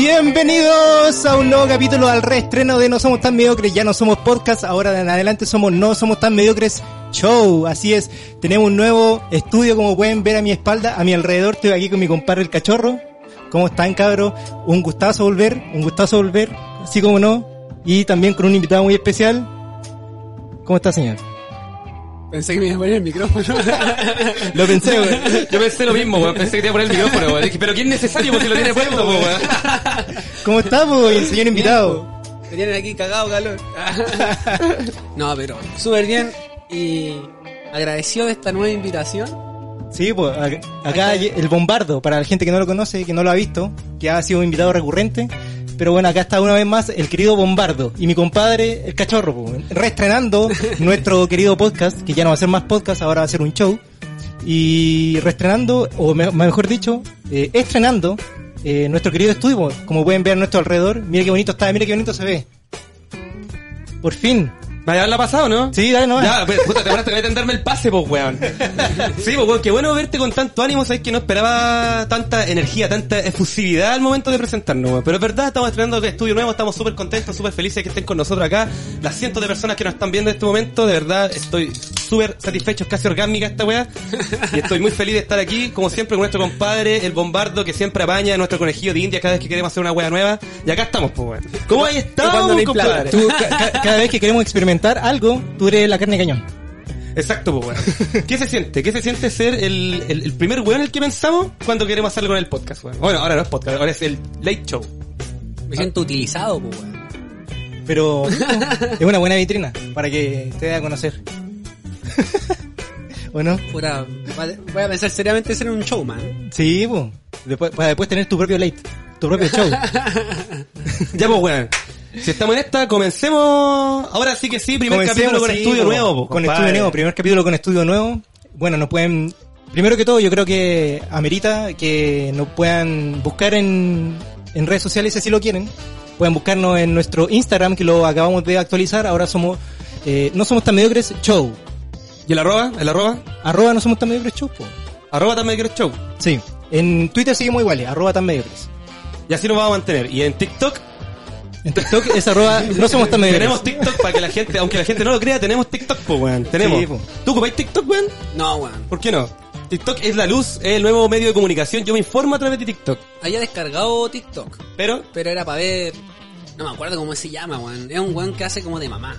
Bienvenidos a un nuevo capítulo al reestreno de No Somos Tan Mediocres. Ya no somos podcast, ahora en adelante somos No Somos Tan Mediocres Show. Así es, tenemos un nuevo estudio como pueden ver a mi espalda, a mi alrededor. Estoy aquí con mi compadre el cachorro. ¿Cómo están, cabros? Un gustazo volver, un gustazo volver, así como no. Y también con un invitado muy especial. ¿Cómo está, señor? Pensé que me iba a poner el micrófono. Lo pensé, güey. Yo pensé lo mismo, weón. Pensé que te iba a poner el micrófono. Dije, Pero ¿quién es necesario porque lo tiene puesto, po, weón? ¿Cómo está, po, el señor invitado? Me tienen aquí cagado calor. no, pero súper bien y agradecido de esta nueva invitación. Sí, pues ac- acá hay el bombardo, para la gente que no lo conoce, que no lo ha visto, que ha sido un invitado recurrente. Pero bueno, acá está una vez más el querido Bombardo y mi compadre, el cachorro, pues, reestrenando nuestro querido podcast, que ya no va a ser más podcast, ahora va a ser un show. Y reestrenando, o me- mejor dicho, eh, estrenando eh, nuestro querido estudio, como pueden ver a nuestro alrededor. Mira qué bonito está, mira qué bonito se ve. Por fin. ¿Me haberla pasado, no? Sí, dale nomás. Ya, pues, puta, te tener que el pase, pues, weón. Sí, pues, weón, qué bueno verte con tanto ánimo, sabes que no esperaba tanta energía, tanta efusividad al momento de presentarnos, weón. Pero es verdad, estamos estrenando estudio nuevo, estamos súper contentos, súper felices de que estén con nosotros acá. Las cientos de personas que nos están viendo en este momento, de verdad, estoy súper satisfecho, es casi orgánica esta weá. Y estoy muy feliz de estar aquí, como siempre, con nuestro compadre, el bombardo, que siempre apaña, nuestro conejillo de India cada vez que queremos hacer una weá nueva. Y acá estamos, pues, weón. ¿Cómo no hay compadre? Tú, ca- ca- cada vez que queremos experimentar algo, tú eres la carne de cañón. Exacto, pues, weón. ¿Qué se siente? ¿Qué se siente ser el, el, el primer weón en el que pensamos cuando queremos hacerlo con el podcast, weón? Bueno, ahora no es podcast, ahora es el late show. Me siento utilizado, pues, weón. Pero es una buena vitrina para que te dé a conocer. ¿O no? Pura, voy a pensar seriamente ser un showman. Sí, pues. Después, para después tener tu propio late, tu propio show. Ya, pues, weón. Si estamos en esta, comencemos. Ahora sí que sí, primer Comencemos, capítulo con sí, estudio nuevo, po, Con compadre. estudio nuevo, primer capítulo con estudio nuevo. Bueno, nos pueden... Primero que todo, yo creo que amerita que nos puedan buscar en, en redes sociales si lo quieren. Pueden buscarnos en nuestro Instagram, que lo acabamos de actualizar. Ahora somos... eh, no somos tan mediocres, show. ¿Y el arroba? ¿El arroba? Arroba no somos tan mediocres, show, po. Arroba también quiero show. Sí. En Twitter seguimos iguales, arroba tan mediocres. Y así nos vamos a mantener. Y en TikTok, En TikTok es arroba no somos tan mediocres. tenemos TikTok para que la gente, aunque la gente no lo crea, tenemos TikTok, pues, weón. Tenemos. Sí, po. ¿Tú ocupáis TikTok, weón? No, weón. ¿Por qué no? TikTok es la luz, es el nuevo medio de comunicación. Yo me informo a través de TikTok. Había descargado TikTok, Pero, pero era para ver. No me acuerdo cómo se llama, weón. Es un weón que hace como de mamá.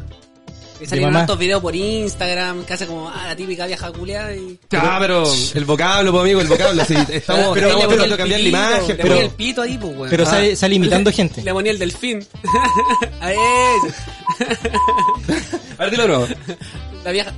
Que salieron mamá. estos videos por Instagram, que hace como, ah, la típica vieja culiada y. Ah, pero el vocablo, pues, amigo, el vocablo. sí, estamos Pero de el cambiar la imagen, Le pero... ponía el pito ahí, pues, weón. Pero Ah. sale, sale imitando gente. Le ponía el delfín. a ese. A ver, dilo nuevo. La vieja.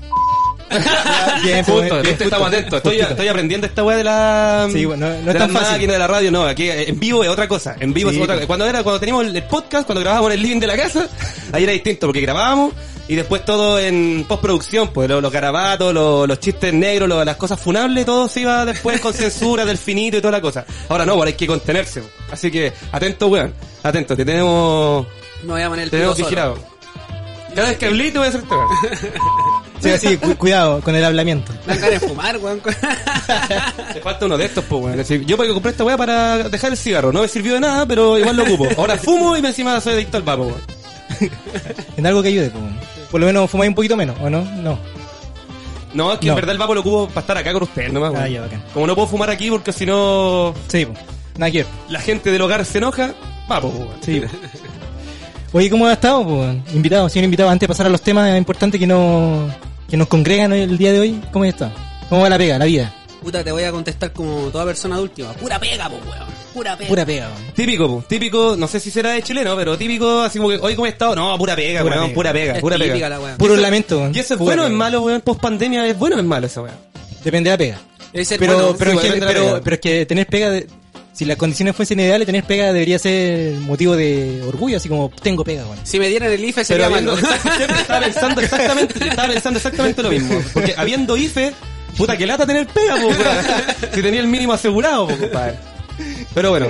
Bien, Justo, bien, viste, estamos atentos. Estoy, aprendiendo esta weá de la... Sí, bueno, no es de tan las fácil. máquinas de la radio, no. Aquí eh, en vivo es otra cosa. En vivo Sí, es otra pues. Cuando era, cuando teníamos el podcast, cuando grabábamos en el living de la casa, ahí era distinto, porque grabábamos y después todo en postproducción, pues los, los garabatos, los, los chistes negros, los- las cosas funables, todo se iba después con censura del finito y toda la cosa. Ahora no, ahora hay que contenerse. Así que, atento, weón. Atento, te tenemos, Me voy a poner el tenemos vigilado. Cada vez que hablé te voy a hacer. Sí, así, cu- cuidado con el hablamiento. Me de fumar, weón. Te falta uno de estos, pues, weón. Es decir, Yo porque compré esta weá para dejar el cigarro. No me sirvió de nada, pero igual lo ocupo. Ahora fumo y me encima soy adicto al vapo, weón. En algo que ayude, pues. Por lo menos fumáis un poquito menos, ¿o no? No. No, es que No. en verdad el vapo lo ocupo para estar acá con ustedes nomás. Ah, ya, bacán. Como no puedo fumar aquí porque si no Sí, pues. Nada que la gente del hogar se enoja, vapo. Sí. Oye, ¿cómo ha estado, pues? Invitado, señor invitado, antes de pasar a los temas importantes que nos, que nos congregan el día de hoy, ¿cómo está? ¿Cómo va la pega, la vida? Puta, te voy a contestar como toda persona adulta. Pura pega, pues, weón. Pura pega. Pura pega, weón. Típico, po. típico, no sé si será de chileno, pero típico, así como que, hoy cómo he estado, no, pura pega, Pura weón, pega. pura pega, Es pura típica pega. la. Puro lamento, weón. Y eso es Pura bueno o es malo, weón, post pandemia, es bueno o es malo esa weá. Depende de la pega. Ser Pero, bueno. pero, sí, es que- de pero, pega. pero es que tener pega, de- si las condiciones fuesen ideales, tener pega debería ser motivo de orgullo, así como tengo pega, weón. Si me dieran el IFE Pero sería habiendo, malo. estaba pensando exactamente, estaba pensando exactamente lo mismo. Porque habiendo IFE, puta que lata tener pega, po. Si tenía el mínimo asegurado, po, compadre. Pero bueno.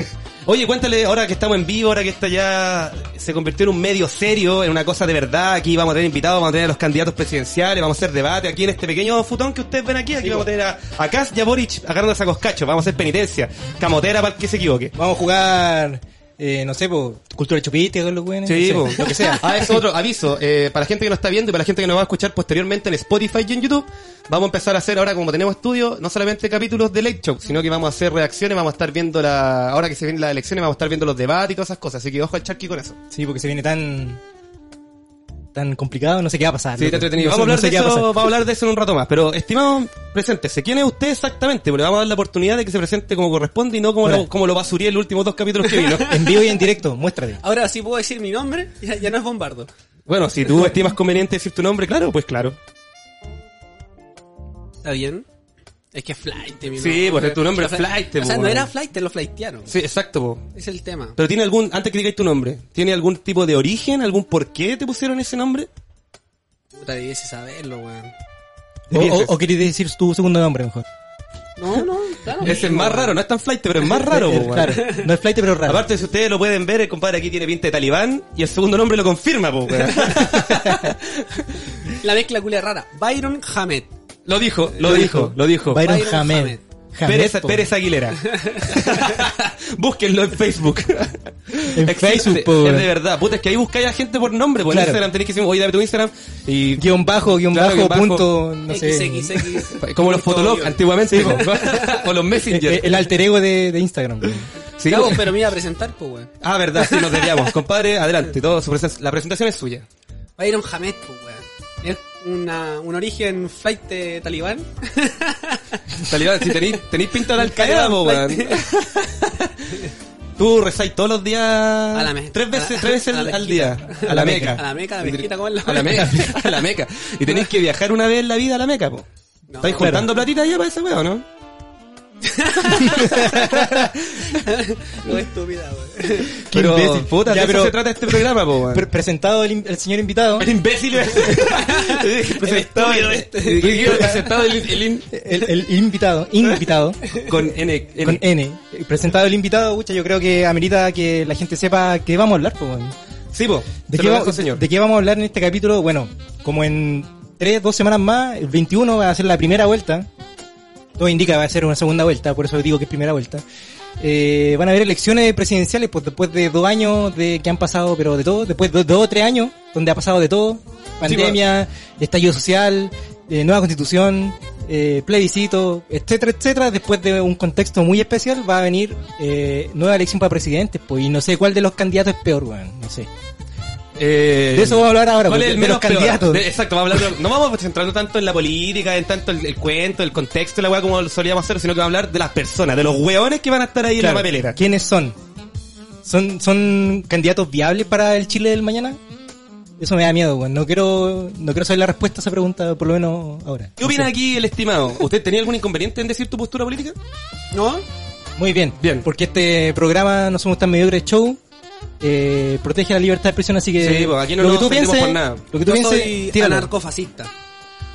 Oye, cuéntale, ahora que estamos en vivo, ahora que esta ya se convirtió en un medio serio, en una cosa de verdad, aquí vamos a tener invitados, vamos a tener a los candidatos presidenciales, vamos a hacer debate aquí en este pequeño futón que ustedes ven aquí, aquí vamos a tener a, a Kass y a Boric agarrándose a coscacho, vamos a hacer penitencia, camotera para que se equivoque. Vamos a jugar, eh, no sé, po, cultura de chupite los weones. Sí, no po. lo que sea. Ah, eso otro aviso. eh, para la gente que nos está viendo y para la gente que nos va a escuchar posteriormente en Spotify y en YouTube, vamos a empezar a hacer ahora, como tenemos estudio, no solamente capítulos de Late Show, sino que vamos a hacer reacciones, vamos a estar viendo la, ahora que se vienen las elecciones, vamos a estar viendo los debates y todas esas cosas. Así que ojo al charqui con eso. Sí, porque se viene tan tan complicado, no sé qué va a pasar. Sí, está entretenido. No Vamos a no hablar sé de qué va a eso, pasar. vamos a hablar de eso en un rato más. Pero, estimado, preséntese. ¿Quién es usted exactamente? Porque le vamos a dar la oportunidad de que se presente como corresponde y no como, lo, como lo basurié en los últimos dos capítulos que vino. En vivo y en directo, muéstrate. Ahora sí puedo decir mi nombre, ya, ya no es bombardo. bueno, si tú estimas conveniente decir tu nombre, claro, pues claro. ¿Está bien? Es que es flight, mi Sí, pues, es tu nombre es flight, O sea, po, no era flight, te lo flightearon. Sí, exacto, po. Es el tema. Pero tiene algún, antes que digáis tu nombre, ¿tiene algún tipo de origen, algún por qué te pusieron ese nombre? Puta, debiese saberlo, weón. O, o, o querés decir tu segundo nombre mejor. No, no, claro. Ese es más raro, no es tan flight, pero es más raro, po, weón. Claro, no es flight, pero raro. Aparte, si ustedes lo pueden ver, el compadre aquí tiene pinta de talibán y el segundo nombre lo confirma, po, weón. La mezcla culia rara. Byron Hamed. Lo dijo, lo dijo, lo dijo. Byron, Byron Hamed. Hamed. Hamed, Pérez. Pérez Aguilera. Búsquenlo en Facebook. En Existe, Facebook, po, Es de verdad. Puta, es que ahí buscáis a gente por nombre. Por Claro. Instagram tenéis que decir, oye, dame tu Instagram. Y Guión bajo, guion Claro, bajo, guion bajo. punto, no sé. XXX. como los Fotolog antiguamente. po. o los Eh, Messenger. eh, El alter ego de, de Instagram. Sí, Claro, po. pero me iba a presentar, pues, weón. Ah, verdad, sí, nos debíamos. Compadre, adelante. Todo su presen- la presentación es suya. Byron Hamed, pues, weón. Una, un origen flight de talibán. Talibán, si tenéis, tenéis pinta de Al-Qaeda, weón. Tú rezáis todos los días. A la Tres veces, tres veces al mezquita. día. A la Meca. A la Meca, a la mezquita, ¿cómo es la A la Meca. A la Meca. Y tenéis que viajar una vez en la vida a la Meca, po. No, ¿Estáis juntando platita ya para ese weón, no? No estúpida. Qué Pero, imbécil. puta, Ya, de pero- eso se trata este programa, po. Pre- presentado el, el señor invitado, El imbécil. presentado estúpido el, este. presentado el, el in- el, el invitado, invitado, con N, N. con N. Presentado el invitado, pucha, yo creo que amerita que la gente sepa qué vamos a hablar, pues, weón. Sí, po. ¿De qué, va- dejo, señor. ¿De qué vamos a hablar en este capítulo? Bueno, como en tres, dos semanas más, el 21 va a ser la primera vuelta. Todo indica que va a ser una segunda vuelta, por eso digo que es primera vuelta. Eh, van a haber elecciones presidenciales, pues después de dos años de que han pasado, pero de todo, después de dos o tres años, donde ha pasado de todo, pandemia, estallido social, eh, nueva constitución, eh, plebiscito, etcétera, etcétera, después de un contexto muy especial va a venir eh, nueva elección para presidentes, pues, y no sé cuál de los candidatos es peor, weón, no sé. Eh, De eso vamos a hablar ahora, ¿Cuál es el de menos los peor? candidatos. De- exacto, vamos a hablar de- no vamos centrando tanto en la política, en tanto el, el cuento, el contexto, la weá como solíamos hacer, sino que vamos a hablar de las personas, de los weones que van a estar ahí Claro, en la papelera. ¿Quiénes son? ¿Son? ¿Son candidatos viables para el Chile del mañana? Eso me da miedo, weón. No quiero, no quiero saber la respuesta a esa pregunta, por lo menos ahora. ¿Qué opina aquí el estimado? ¿Usted tenía algún inconveniente en decir tu postura política? ¿No? Muy bien. Bien. Porque este programa no somos tan mediocres show. Eh, protege la libertad de expresión, así que. Sí, pues, aquí no lo que tú pienses, por nada. Lo que tú Yo pienses, soy tíralo. anarcofascista.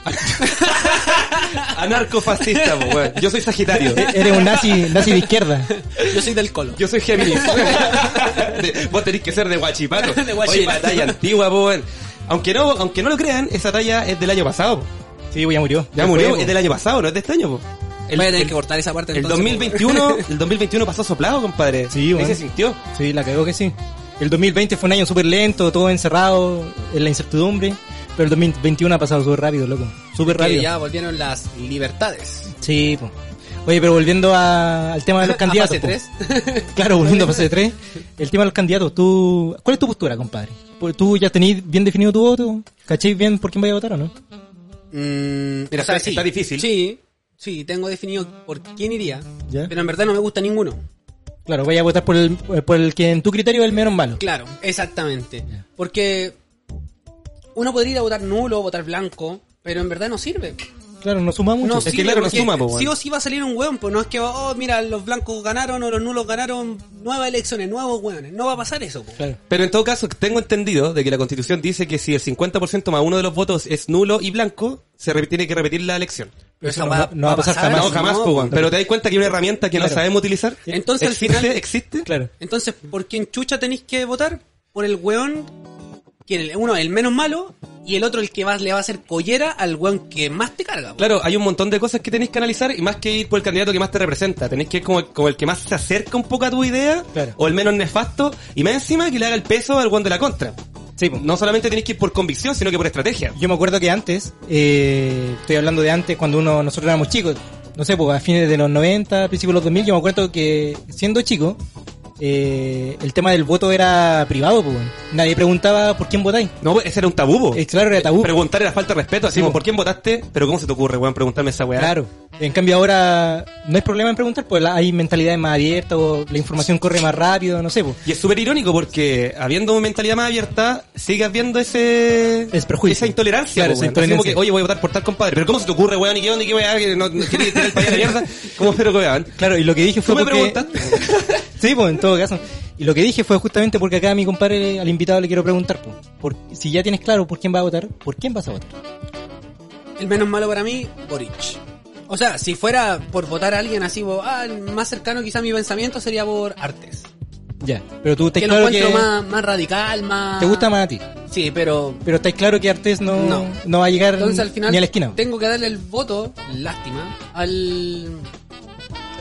Anarcofascista, po, weón. Yo soy Sagitario. E- Eres un nazi, nazi de izquierda. Yo soy del colo. Yo soy Géminis. De- vos tenés que ser de Guachipato. De Huachipato. Oye, la talla antigua, po, weón. Aunque no, aunque no lo crean, esa talla es del año pasado. po. Sí, pues ya murió. Ya murió, es del año pasado, no es de este año, po. El, Voy a tener el- que cortar esa parte el entonces, 2021, el 2021 pasó soplado, compadre. Sí, Ahí weón. se sintió. Sí, la cagó que sí. El 2020 fue un año súper lento, todo encerrado en la incertidumbre. Pero el 2021 ha pasado súper rápido, loco. Súper Que rápido. ya volvieron las libertades. Sí, po. Oye, pero volviendo a- al tema de los candidatos. A fase po. 3. Claro, volviendo a fase 3. El tema de los candidatos. Tú, ¿Cuál es tu postura, compadre? Pues, ¿Tú ya tenés bien definido tu voto? ¿Cachéis bien por quién vais a votar o no? Mm, Mira, está- está difícil. Sí, sí, tengo definido por quién iría. ¿Ya? Pero en verdad no me gusta ninguno. Claro, vaya a votar por el, por el que en tu criterio es el menos malo. Claro, exactamente. Porque uno podría ir a votar nulo o votar blanco, pero en verdad no sirve. Claro, no suma mucho. No Es que claro, no suma, po, sí o sí va a salir un weón, pues no es que, oh, mira, los blancos ganaron o los nulos ganaron nuevas elecciones, nuevos weones. No va a pasar eso, po. Claro. Pero en todo caso, tengo entendido de que la constitución dice que si el 50% más uno de los votos es nulo y blanco, se tiene que repetir la elección. Pero Eso no va- no va a pasar jamás. No, jamás, no, weón. Pero te das cuenta que hay una herramienta que no sabemos utilizar. Entonces, al ¿Existe? final- ¿Existe? Claro. Entonces, ¿por quién chucha tenéis que votar? Por el weón, que el- uno el menos malo y el otro el que va, le va a hacer collera al weón que más te carga. Claro, hay un montón de cosas que tenéis que analizar y más que ir por el candidato que más te representa. Tenéis que ir como, como el que más se acerca un poco a tu idea Claro. o el menos nefasto y más encima que le haga el peso al weón de la contra. Sí, po. No solamente tenéis que ir por convicción, sino que por estrategia. Yo me acuerdo que antes, eh, estoy hablando de antes, cuando uno nosotros éramos chicos, no sé, pues a fines de los 90, principios de los 2000, yo me acuerdo que siendo chico, eh, el tema del voto era privado, pues. Nadie preguntaba por quién votáis. No, ese era un tabú. Eh, claro, era tabú. Preguntar era falta de respeto, así Sí, como, po. ¿por quién votaste? Pero ¿cómo se te ocurre, weón, preguntarme esa weá? Claro. En cambio ahora no hay problema en preguntar, pues hay mentalidades más abiertas o la información corre más rápido, no sé, pues. Y es súper irónico porque habiendo mentalidad más abierta, sigues viendo ese... Es prejuicio. Esa intolerancia, Claro, po, esa como que, oye, voy a votar por tal compadre. Pero ¿cómo se te ocurre, weón? ¿Y qué onda? ¿Y qué weá? ¿Que no, no quieres tirar el país la mierda? ¿Cómo espero que weón? Claro, y lo que dije Tú fue me porque... preguntaste. Sí, pues todo caso. Y lo que dije fue justamente porque acá a mi compadre, al invitado le quiero preguntar, pues, por, si ya tienes claro por quién va a votar, ¿por quién vas a votar? El menos malo para mí, Boric. O sea, si fuera por votar a alguien así, ah, el más cercano quizá a mi pensamiento sería por Artes. Ya, pero tú estás Que lo claro que encuentro más, más radical, más... te gusta más a ti. Sí, pero... Pero estáis claro que Artés no, no. No. va a llegar Entonces al final ni a la esquina. tengo que darle el voto, lástima, al...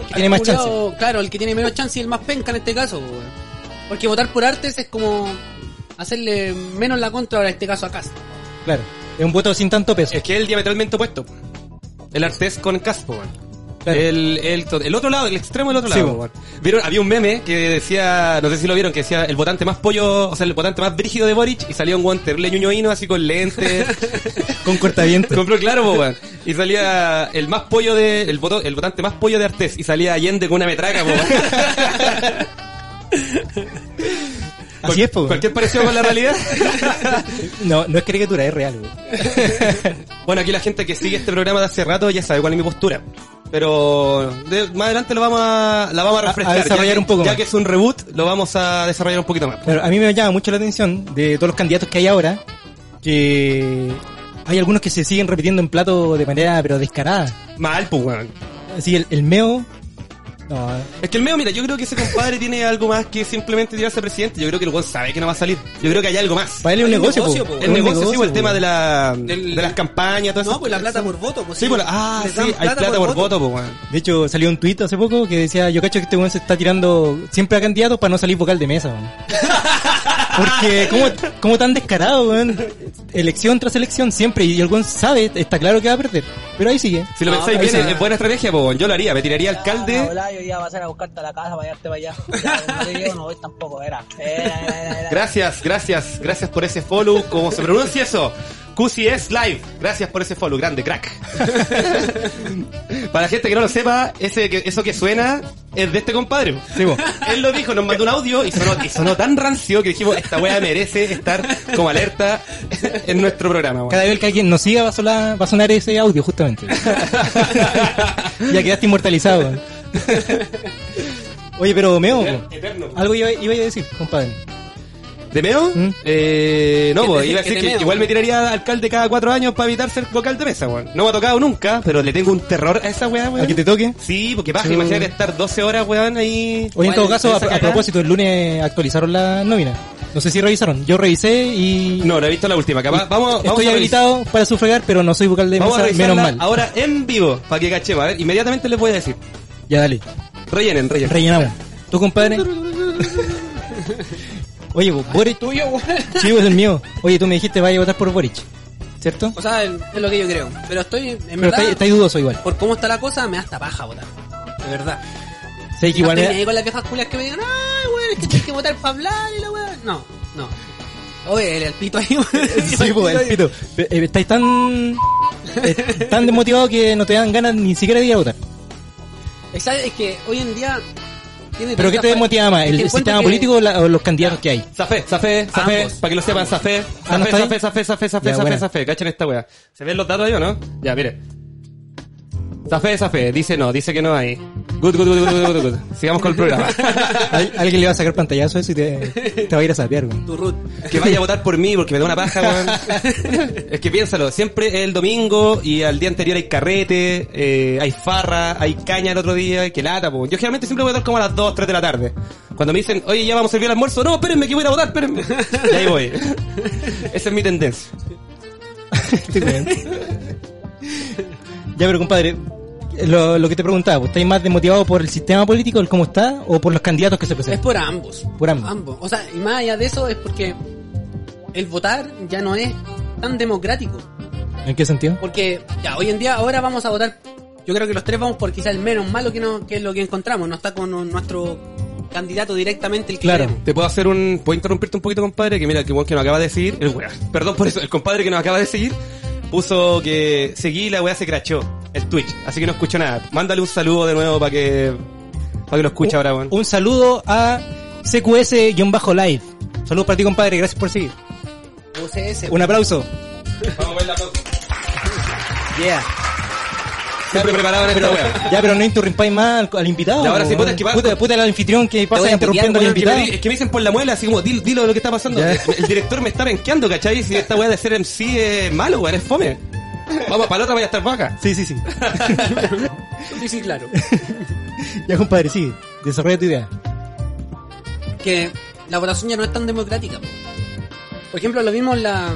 Que tiene más culiao- Claro, el que tiene menos chance y el más penca en este caso. weón. Porque votar por Artes es como hacerle menos la contra en este caso a Cast. Claro. Es un voto sin tanto peso. Es que es el diametralmente opuesto. El Artés con Caspo, weón. Claro. El, el, el otro lado, el extremo del otro Sí, lado. ¿Vieron? Había un meme que decía, no sé si lo vieron, que decía el votante más pollo, o sea, el votante más brígido de Boric, y salía un guante ñoñoíno así con lentes. Con cortaviento. Compró claro, weón. Y salía el más pollo de, el voto, el votante más pollo de Artés, y salía Allende con una metraca, weón. Así es, po. Cualquier parecido con la realidad. No, no es caricatura, es real, güey. Bueno, aquí la gente que sigue este programa de hace rato ya sabe cuál es mi postura. Pero de- más adelante lo vamos a, la vamos a A- a refrescar. desarrollar que, un poco Ya más. que es un reboot, lo vamos a desarrollar un poquito más. Claro, a mí me llama mucho la atención de todos los candidatos que hay ahora, que hay algunos que se siguen repitiendo en plato de manera pero descarada. Mal, pues, weón. Así el, el meo, no, Es que el medio, mira, yo creo que ese compadre tiene algo más que simplemente tirarse presidente. Yo creo que el weón sabe que no va a salir. Yo creo que hay algo más. para él es un negocio, negocio, po. po. El negocio, sí, o el po, tema de, la, Del- de las campañas, todo eso. No, pues la plata por voto. Pues, Sí, pues la- ah, sí, hay plata, por, voto, pues, weón. De hecho, salió un tuit hace poco que decía, yo cacho que este weón se está tirando siempre a candidatos para no salir vocal de mesa, weón. Porque, ¿cómo, cómo tan descarado, weón? Elección tras elección siempre, y el weón sabe, está claro que va a perder. Pero ahí sigue. Si lo No, pensáis bien, sí. es buena estrategia, pues, weón. Yo lo haría, me tiraría alcalde. Hola, yo iba a pasar a buscarte a la casa para llevarte para allá. Ya, no te llevo, no voy tampoco, era. Era, era, era, era. Gracias, gracias, gracias por ese follow. ¿Cómo se pronuncia eso? QCS Live. Gracias por ese follow, grande, crack. Para la gente que no lo sepa, ese que, eso que suena es de este compadre. Él lo dijo, nos mandó un audio y sonó, y sonó tan rancio que dijimos, esta wea merece estar como alerta en nuestro programa. Cada vez que alguien nos siga va a sonar, va a sonar ese audio, justamente. ya quedaste inmortalizado. Oye, pero Meo, Eterno. algo iba, iba a decir, compadre. ¿De meo? ¿Mm? Eh, no, pues iba a decir que meo. igual me tiraría alcalde cada cuatro años para evitar ser vocal de mesa, weón. No me ha tocado nunca, pero le tengo un terror a esa weá, ¿A weón. que te toque? Sí, porque baja, Sí. imagínate estar 12 horas, weón, ahí. Oye, en todo caso, a, a propósito, el lunes actualizaron la nómina. No sé si revisaron. Yo revisé y No, no he visto la última. Capaz, vamos, vamos estoy a habilitado para sufragar, pero no soy vocal de Vamos a mesa, menos revisarla mal. ahora en vivo, para que cachemos. A ver, inmediatamente les voy a decir. Ya, dale. Rellenen, rellenen. Rellenamos. ¿Tu compadre? Oye, pues, Boric. Tuyo, weón. Sí, pues el mío. Oye, tú me dijiste vaya a votar por Boric. ¿Cierto? O sea, es lo que yo creo. Pero estoy, en Pero verdad, estáis estáis dudoso igual. por cómo está la cosa, me da hasta paja votar. De verdad. Sé que no igual estoy me ni ahí con las viejas culias que me digan, ay, weón, es que tienes que votar para hablar y la weón. No, no. Oye, el, el pito ahí, weón. Sí, pues, el pito. Eh, estáis tan... eh, tan desmotivados que no te dan ganas ni siquiera de ir a votar. Es es que hoy en día ¿Pero qué te desmotiva más? ¿El, sistema político o, los candidatos que hay? Zafé, Zafé, Zafé, para que lo sepan, Zafé, Ah, ¿no Zafé? Zafé, Zafé, Zafé, Zafé, Zafé, buena. Zafé, cachen esta wea. ¿Se ven los datos ahí o no? Ya, mire. Zafé, Zafé, dice no, dice que no hay. Good, good, good, good, good, good, good. Sigamos con el programa. Al- Alguien le va a sacar pantallazo a eso y te, te va a ir a sapear, güey. Tu root. Que vaya a votar por mí porque me da una paja, weón. es que piénsalo, siempre es el domingo y al día anterior hay carrete, eh, hay farra, hay caña el otro día, que lata, po. Yo generalmente siempre voy a votar como a las 2, 3 de la tarde. Cuando me dicen, oye, ya vamos a servir el almuerzo, no, espérenme que voy a ir a votar, espérenme. Y ahí voy. Esa es mi tendencia. Este weón. Ya, pero compadre, lo, lo que te preguntaba, ¿pues, ¿estáis más desmotivado por el sistema político, el cómo está, o por los candidatos que se Es presentan? por ambos. Por ambos. O sea, y más allá de eso es porque el votar ya no es tan democrático. ¿En qué sentido? Porque ya hoy en día ahora vamos a votar. Yo creo que los tres vamos por quizá el menos malo que, no, que es lo que encontramos. No está con nuestro candidato directamente el que Claro. queremos. Te puedo hacer un... ¿Puedo interrumpirte un poquito, compadre? Que mira, que que nos acaba de seguir... El. Perdón por eso. El compadre que nos acaba de seguir puso que seguí y la weá se crachó. El Twitch. Así que no escucho nada. Mándale un saludo de nuevo para que... Para que lo escuche ahora, weón. Un saludo a CQS-Live. Saludos para ti, compadre, gracias por seguir. UCS. Un aplauso. Vamos a ver la Yeah. Siempre preparado en esta weá. Ya, pero no interrumpáis más al, al invitado. Ya, ahora sí, puta, es que va- puta, puta el anfitrión que pasa interrumpiendo al invitado. di- es que me dicen por la muela, así como, dilo, dilo lo que está pasando. Ya. El director me está benqueando, ¿cachai? Si esta weá de ser MC es malo, weón, es fome. Vamos, para la otra vaya a estar vaca. Sí, sí, sí. Sí, sí, claro. ya, compadre, sigue. Desarrolla tu idea. que la votación ya no es tan democrática. po. Por ejemplo, lo vimos en la,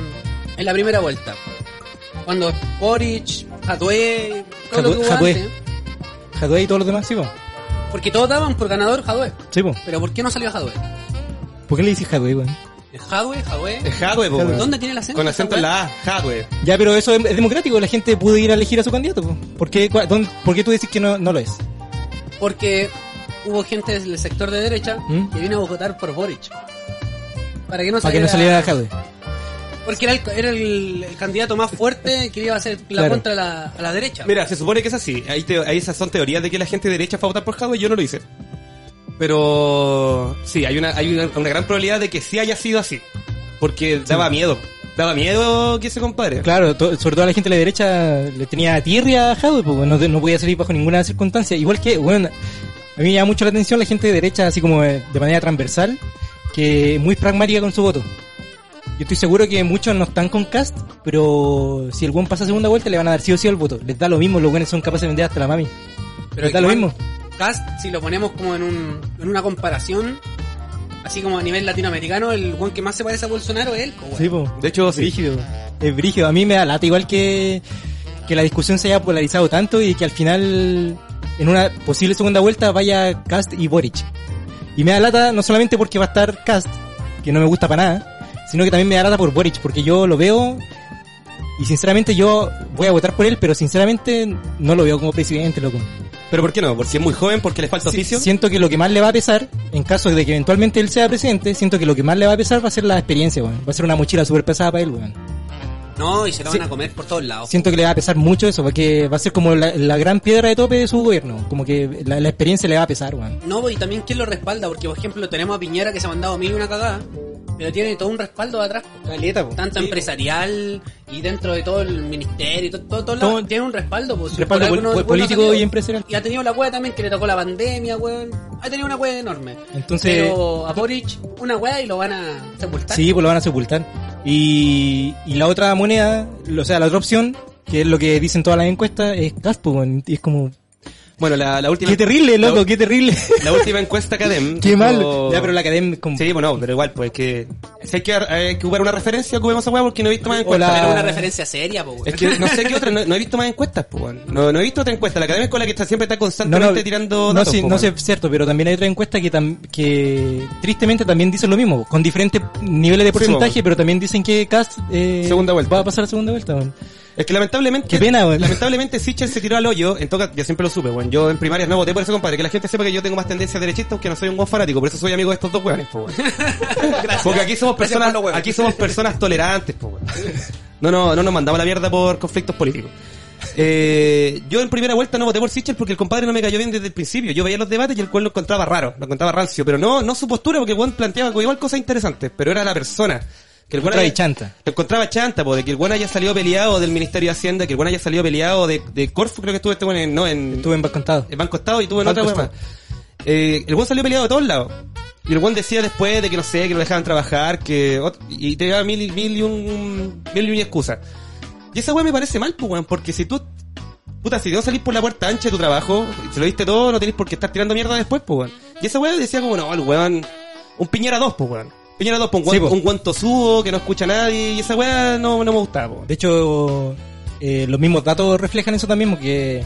en la primera vuelta. Cuando Boric, Jadwe, todo lo que hubo Jadwe. Jadwe y todos los demás, sí, po. Porque todos daban por ganador Jadwe. Sí, po. Pero ¿por qué no salió Jadwe? ¿Por qué le dices Jadwe, weón? ¿Es Jadwe? ¿Jadwe? Es Hadwe, po, weón. ¿Dónde tiene el acento? Con acento en la A, Hadwe. Ya, pero eso es, es democrático, la gente puede ir a elegir a su candidato. po. ¿Por qué, cua- dónde- por qué tú decís que no, no lo es? Porque hubo gente del sector de derecha ¿Mm? que vino a votar por Boric. Para que no Para que saliera, no saliera Jadwe. Porque era, el, era el, el candidato más fuerte que iba a hacer la Claro. contra la, a la derecha. Mira, se supone que es así. Ahí, te- ahí esas son teorías de que la gente de derecha fue a votar por Hadwe, yo no lo hice. Pero sí, hay una, hay una, una gran probabilidad de que sí haya sido así. Porque daba miedo. Daba miedo que ese compadre. Claro, to- sobre todo a la gente de la derecha le tenía tirria a Jadwe, pues no, no podía salir bajo ninguna circunstancia. Igual que, bueno, a mí me llama mucho la atención la gente de derecha, así como de, de manera transversal, que es muy pragmática con su voto. Yo estoy seguro que muchos no están con Cast, pero si el buen pasa segunda vuelta le van a dar sí o sí el voto. Les da lo mismo, los buenos son capaces de vender hasta la mami. Pero les da lo mismo. Cast, si lo ponemos como en, un, en una comparación, así como a nivel latinoamericano, el one que más se parece a Bolsonaro es él. Sí, po. De hecho, sí. Brígido. Es brígido. A mí me da lata igual que, que la discusión se haya polarizado tanto y que al final, en una posible segunda vuelta, vaya Cast y Boric. Y me da lata no solamente porque va a estar Cast, que no me gusta para nada, sino que también me da lata por Boric, porque yo lo veo y sinceramente yo voy a votar por él, pero sinceramente no lo veo como presidente, loco. ¿Pero por qué no? ¿Porque es muy joven? ¿Porque le falta oficio? Siento que lo que más le va a pesar, en caso de que eventualmente él sea presidente, siento que lo que más le va a pesar va a ser la experiencia, weón. Va a ser una mochila súper pesada para él, weón. No, y se Sí. van a comer por todos lados. Siento que le va a pesar mucho eso, porque va a ser como la, la gran piedra de tope de su gobierno. Como que la, la experiencia le va a pesar, weón. No, y también quién lo respalda, porque por ejemplo tenemos a Piñera que se ha mandado a mil y una cagada, pero tiene todo un respaldo de atrás. po. Tanto empresarial y dentro de todo el ministerio y todo, todo, todo Todo- lado, tiene un respaldo. Pues, si Respaldo pol- político y empresarial. Y ha tenido la wea también que le tocó la pandemia, weón. Ha tenido una wea enorme. Entonces- Pero a Boric, una wea y lo van a sepultar. Sí, pues lo van a sepultar. Y, y la otra moneda, o sea, la otra opción, que es lo que dicen todas las encuestas, es Cast, pues, weón. Y es como, Bueno, la, la última... qué terrible, loco, la- qué terrible. La última encuesta Academ. qué mal. Ya, pero la academia como... Sí, bueno, pero igual, pues que... Si hay que, hay que ocupar una referencia, ocupemos esa weá porque no he visto más encuestas. Pero una referencia seria, po, weón. Es que no sé qué otra, no, no he visto más encuestas, pues, no, no he visto otra encuesta. La academia es con la que está, siempre está constantemente no, tirando no, datos, sí, po, no sé, es cierto, pero también hay otra encuesta que, tam- que tristemente también dicen lo mismo, con diferentes niveles de porcentaje, po. pero también dicen que Cast eh, Segunda vuelta. va a pasar a segunda vuelta. Es que lamentablemente... Qué pena. Lamentablemente Sichel se tiró al hoyo, en toca, yo siempre lo supe, weón. Yo en primarias no voté por eso, compadre. Que la gente sepa que yo tengo más tendencia derechista, aunque no soy un buen fanático. Por eso soy amigo de estos dos weones, po, weón. Porque aquí somos personas, por aquí somos personas tolerantes, po, weón. No, no, no nos mandamos la mierda por conflictos políticos. Eh, yo en primera vuelta no voté por Sichel porque el compadre no me cayó bien desde el principio. Yo veía los debates y el cual lo encontraba raro, lo encontraba rancio, pero no, no su postura porque weón planteaba igual cosas interesantes, pero era la persona. Que el haya- chanta. Lo encontraba chanta, po, de que el weón haya salido peleado del Ministerio de Hacienda, que el weón haya salido peleado de, de Corfo, creo que estuvo este en, no, en, Estuve en Contado. en Banco Estado y tuvo en Banco otra Estado. más. Eh, el weón salió peleado de todos lados. Y el weón decía después de que no sé, que lo dejaban trabajar, que y te daba mil, y- mil y un mil y una excusas. Y esa weá me parece mal, pues weón, porque si tú puta, si no salís por la puerta ancha de tu trabajo, y se lo diste todo, no tenés por qué estar tirando mierda después, pues weón. Y esa weá decía como, no, el weón, un piñera dos, pues weón. Piñera dos, pues, un, Sí, guan- po. un guanto subo que no escucha a nadie, y esa weá no, no me gustaba. De hecho, eh, los mismos datos reflejan eso también, porque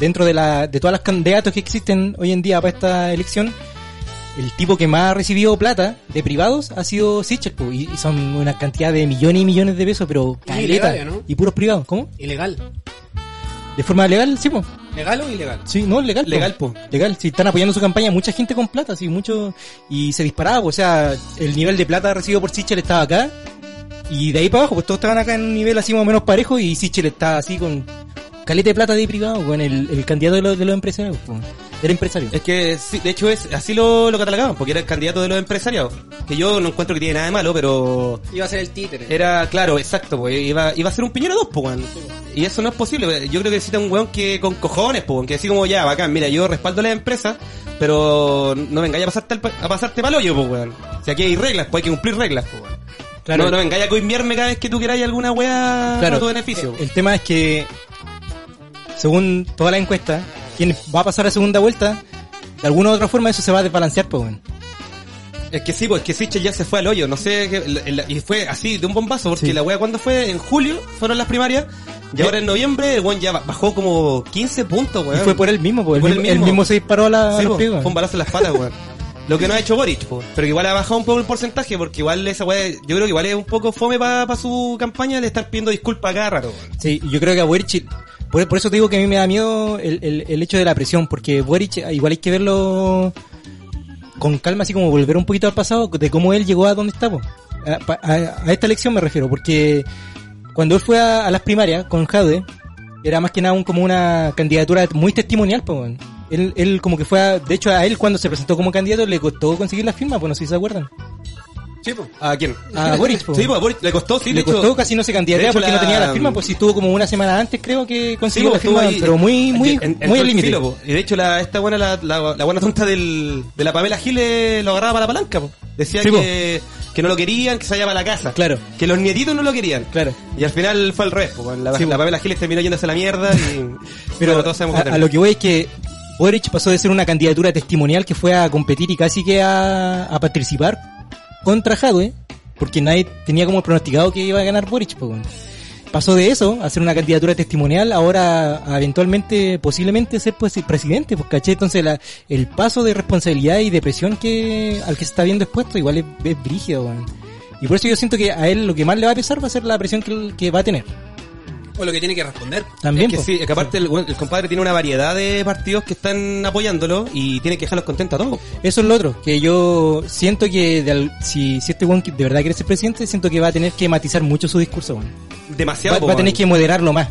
dentro de, la, de todas las candidatos que existen hoy en día para esta elección, el tipo que más ha recibido plata de privados ha sido Sichel, po, y, y son una cantidad de millones y millones de pesos, pero caleta, ilegales, ¿no? y puros privados. ¿Cómo? Ilegal. ¿De forma legal? Sí, pues. ¿Legal o ilegal? Sí, no, legal. Legal, po. Legal, si están apoyando su campaña, mucha gente con plata, sí, mucho. Y se disparaba, po, o sea, el nivel de plata recibido por Sichel estaba acá. Y de ahí para abajo, pues todos estaban acá en un nivel así más o menos parejo. Y Sichel estaba así con caleta de plata de privado, con el, el candidato de los, de los empresarios. po. Era empresario. Es que, sí, de hecho, es así lo, lo catalogaban, porque era el candidato de los empresarios. Que yo no encuentro que tiene nada de malo, pero Iba a ser el títere. era, claro, exacto, pues iba, iba a ser un piñero dos, pues, weón. Y eso no es posible. Yo creo que necesita un weón que con cojones, pues, que así como ya, bacán, mira, yo respaldo a la empresa, pero no vengáis a pasarte, al pa- a pasarte pa'l hoyo, pues, weón. Si aquí hay reglas, pues hay que cumplir reglas, pues, weón. Claro. No, no vengáis a coimbiarme cada vez que tú queráis alguna weá para tu beneficio. El, el tema es que, según toda la encuesta, quien va a pasar a segunda vuelta, de alguna u otra forma eso se va a desbalancear, pues, weón. Es que sí, pues que Sichel ya se fue al hoyo, no sé, el- el- y fue así de un bombazo, porque Sí. la wea cuando fue en julio fueron las primarias, y ahora en noviembre el weón ya bajó como 15 puntos, Y weón. fue por él mismo, pues. Por Él, él mismo, él mismo. se disparó a, la, a Sí, los pies, fue un balazo en la espalda, weón. Lo que no ha hecho Boric, po. pero que igual ha bajado un poco el porcentaje, porque igual esa weá, yo creo que igual es un poco fome para su campaña de estar pidiendo disculpas a cada rato. Sí, yo creo que a Boric, por, por eso te digo que a mí me da miedo el, el, hecho de la presión, porque Boric eh, igual hay que verlo con calma, así como volver un poquito al pasado, de cómo él llegó a donde está, po. a, esta elección me refiero, porque cuando él fue a, las primarias con Jade, era más que nada un, como una candidatura muy testimonial, pues. Él, él como que fue de hecho a él cuando se presentó como candidato le costó conseguir la firma, pues no sé si se acuerdan. Sí, po. ¿A quién? A Boric, po. Sí, a Boric le costó, sí, de le hecho- costó casi no se candidatea porque la- no tenía la firma, pues si estuvo como una semana antes creo que consiguió la firma, ahí- pero muy, muy, en- en- muy al límite. po. Y de hecho, la, esta buena, la, la, la buena tonta del, de la Pamela Giles lo agarraba para la palanca, po. Decía Sí, que, que no lo querían, que se vaya para la casa. Claro. Que los nietitos no lo querían. Claro. Y al final fue al revés, po. La, Sí, la po. Pamela Giles terminó yéndose a la mierda y... Pero todos sabemos a, que a lo que voy es que Boric pasó de ser una candidatura testimonial que fue a competir y casi que a, a participar contra Jadwe, porque nadie tenía como pronosticado que iba a ganar Boric. pues. Pasó de eso a ser una candidatura testimonial, ahora a eventualmente, posiblemente ser pues, presidente, pues caché, entonces la, el paso de responsabilidad y de presión que al que se está viendo expuesto igual es, es brígido. Y por eso yo siento que a él lo que más le va a pesar va a ser la presión que, que va a tener. O lo que tiene que responder. También, es que sí, es que aparte el, el compadre tiene una variedad de partidos que están apoyándolo y tiene que dejarlos contentos a todos. Eso es lo otro, que yo siento que de si, si este weón de verdad quiere ser presidente, siento que va a tener que matizar mucho su discurso, weón. Demasiado. Va, po, va a tener que moderarlo más.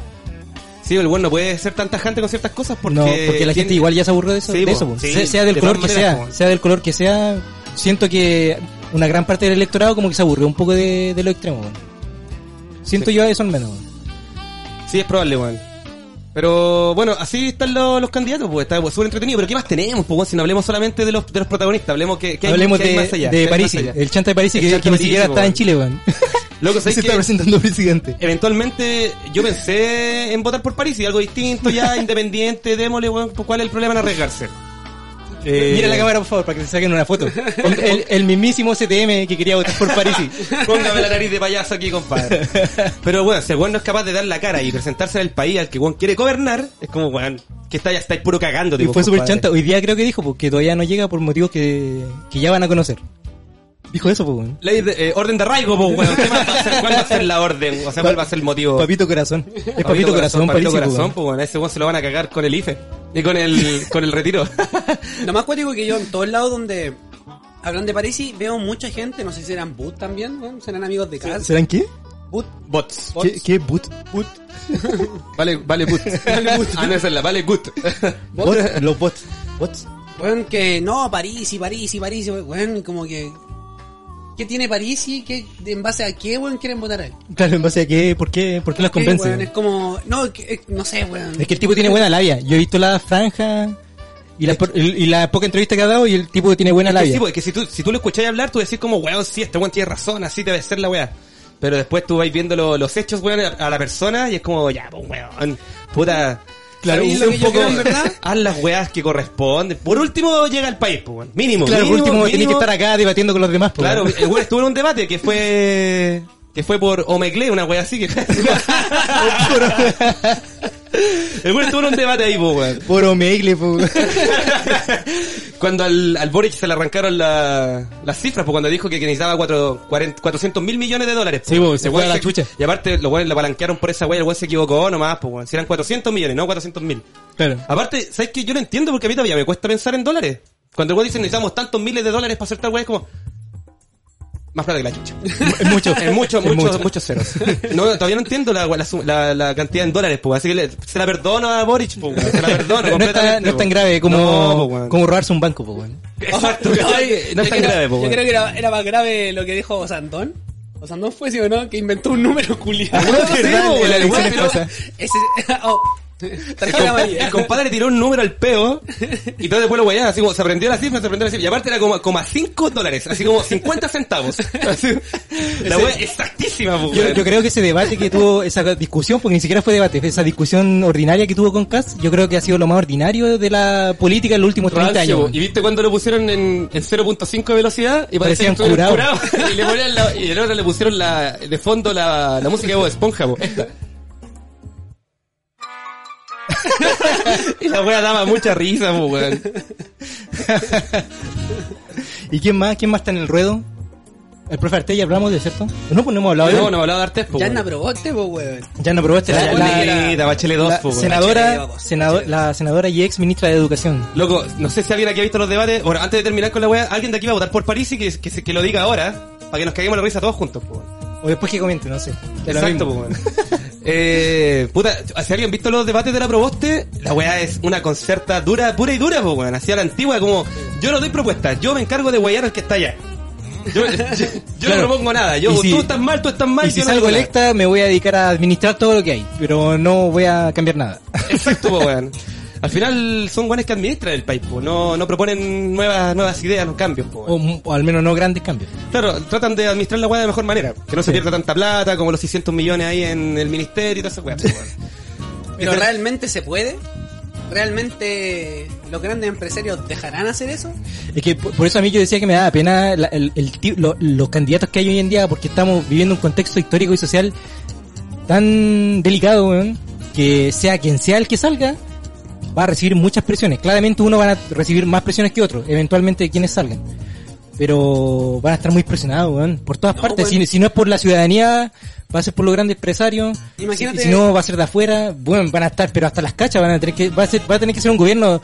Sí, el bueno no puede ser tan tajante con ciertas cosas porque... no, porque la gente igual ya se aburrió de eso, Sí, de eso sí, sea, sea del de color que sea, sea del color que sea, siento que una gran parte del electorado como que se aburrió un poco de, de lo extremo, weón. Siento Sí. yo eso al menos, weón. Sí, es probable, weón. Pero bueno, así están los, los candidatos, pues está súper entretenido. Pero ¿qué más tenemos? Pues, si no hablemos solamente de los, de los protagonistas, hablemos que, que hay, Hablemos hay de, más allá. de París, el chanta de París que, que ni siquiera está en. Chile, weón. Loco, se ¿sabes está presentando presidente. Eventualmente yo pensé en votar por París y algo distinto ya, independiente, démosle, weón, ¿cuál es el problema en arriesgarse? Eh, Mira la cámara, por favor, para que se saquen una foto. El, el- mismísimo CTM que quería votar por París. Póngame la nariz de payaso aquí, compadre. Pero bueno, si el weón no es capaz de dar la cara y presentarse en el país al que weón quiere gobernar, es como, weón, que está ya estáis puro cagando, Y fue súper chanta. Hoy día creo que dijo porque todavía no llega por motivos que, que ya van a conocer. Dijo eso, pues, weón. Ley de- eh, orden de arraigo, pues, weón. ¿Qué más va a ser? ¿Cuál va a ser la orden? O sea, ¿cuál va a ser el motivo? Papito corazón. Es papito, corazón, papito corazón, pues, weón. A ese weón se lo van a cagar con el IFE. Y con el, con el retiro. Lo más cuático es que yo en todos lados donde hablan de París veo mucha gente, no sé si serán boot también, weón, serán amigos de casa. ¿Serán qué? Boot. Bots. ¿Qué, qué boot? Vale, vale, boot. vale, boot. Ah, no, esa es la, vale, good. Bot, los bots. Bots. Weón, que no, París y París y París, y weón, como que... ¿Qué tiene París y qué, en base a qué, weón, quieren votar a él? Claro, en base a qué, ¿por qué, por qué las ¿Qué, convence? weón? Es como... No, que- no sé, weón. Es que el tipo tiene buena labia. Yo he visto la franja y la, y la poca entrevista que ha dado y el tipo tiene buena Es que labia. sí, porque si tú, si tú lo escuchás hablar, tú decís como, weón, sí, este weón tiene razón, así debe ser la weá. Pero después tú vas viendo lo- los hechos, weón, a, a la persona y es como, ya, pues, weón, puta. Claro, ¿sabéis lo lo que yo creo, en verdad? Haz las weas que corresponden. Por último, llega al país, pues. Mínimo. claro, por último tenés que estar acá debatiendo con los demás. pues. Claro, el estuvo en un debate que fue, que fue por Omegle, una wea así que... el estuvo en un debate ahí, pues, weón. Por Omegle, pues. Cuando al, al Boric se le arrancaron la- las cifras, pues cuando dijo que necesitaba cuatro, 400 mil millones de dólares. Sí, se fue a la chucha. Y aparte, los weones le palanquearon por esa wea, el weón se equivocó nomás, pues weón. Si eran 400 millones, no 400 mil. Claro. Aparte, ¿sabes qué? Yo no entiendo porque a mí todavía me cuesta pensar en dólares. Cuando el weón dice necesitamos tantos miles de dólares para hacer tal wea, es como... Más plata que la chucha. Es mucho. Es mucho, Es mucho, mucho. muchos ceros. No, todavía no entiendo la, la, sum- la, la cantidad en dólares, pues. Así que le- se la perdono a Boric, pues. weón. Se la perdono No, está, completamente. no es tan pues. grave como, No, pues, como robarse un banco, pues. Exacto, No, yo- no es yo tan creo- grave, po, Yo weón. creo que era, era más grave lo que dijo Osandón. Osandón fue, ¿sí o no? Que inventó un número culiado. Ah, Sí, El, tarjeta compa- amarilla. el compadre tiró un número al peo y todo después lo weá, así como se aprendió la cifra, se aprendió la cifra. Y aparte era como, como a 5 dólares, así como 50 centavos. Así, la weá exactísima, po, Yo, creo que ese debate que tuvo, esa discusión, porque ni siquiera fue debate, fue esa discusión ordinaria que tuvo con Kass, yo creo que ha sido lo más ordinario de la política en los últimos 30 Rancio, años. Y viste cuando lo pusieron en, en 0.5 de velocidad y Parecían curados. curados. y le ponían la, y el otro le pusieron la, de fondo la, la música de Bob Esponja, po. Y la wea daba mucha risa, po, weón. ¿Y quién más? ¿Quién más está en el ruedo? El profe Artella hablamos de, ¿cierto? No, pues no hemos hablado de No, él. no hablaba de Artes, po. Ya weón. no probaste, po, weón. Ya no probaste la, La, la- negrita, Bachelet 2, la po, weón. senadora, Bachelet, la senadora y ex ministra de Educación. Loco, no sé si alguien aquí ha visto los debates. Bueno, antes de terminar con la wea, alguien de aquí va a votar por París y que, que, se- que lo diga ahora, para que nos caguemos la risa todos juntos, po. weón. O después que comente, no sé. Da lo Exacto, mismo. po, weón. Eh, puta, si alguien visto los debates de la Proboste, la weá es una concerta dura, pura y dura, pues weón, así a la antigua, como, yo no doy propuestas, yo me encargo de guayar al que está allá. Yo, yo, yo Claro. no propongo nada, yo, si- tú estás mal, tú estás mal, Y si yo no salgo electa, me voy a dedicar a administrar todo lo que hay, pero no voy a cambiar nada. Exacto, po, weón. Al final son guanes que administran el país, po. No, no proponen nuevas, nuevas ideas, no cambios. O, o al menos no grandes cambios. Claro, tratan de administrar la weá de mejor manera. Que no se pierda tanta plata, como los 600 millones ahí en el ministerio y toda esa weá. Pero realmente se puede. ¿Realmente los grandes empresarios dejarán hacer eso? Es que por, por eso a mí yo decía que me daba pena la- el, el ti- lo- los candidatos que hay hoy en día, porque estamos viviendo un contexto histórico y social tan delicado, weón, que sea quien sea el que salga, va a recibir muchas presiones. Claramente uno va a recibir más presiones que otro, eventualmente quienes salgan. Pero van a estar muy presionados, weón, por todas No, partes. Si, si no es por la ciudadanía, va a ser por los grandes empresarios. Imagínate- Si, si no va a ser de afuera, bueno, van a estar, pero hasta las cachas van a tener que, va a ser, va a tener que ser un gobierno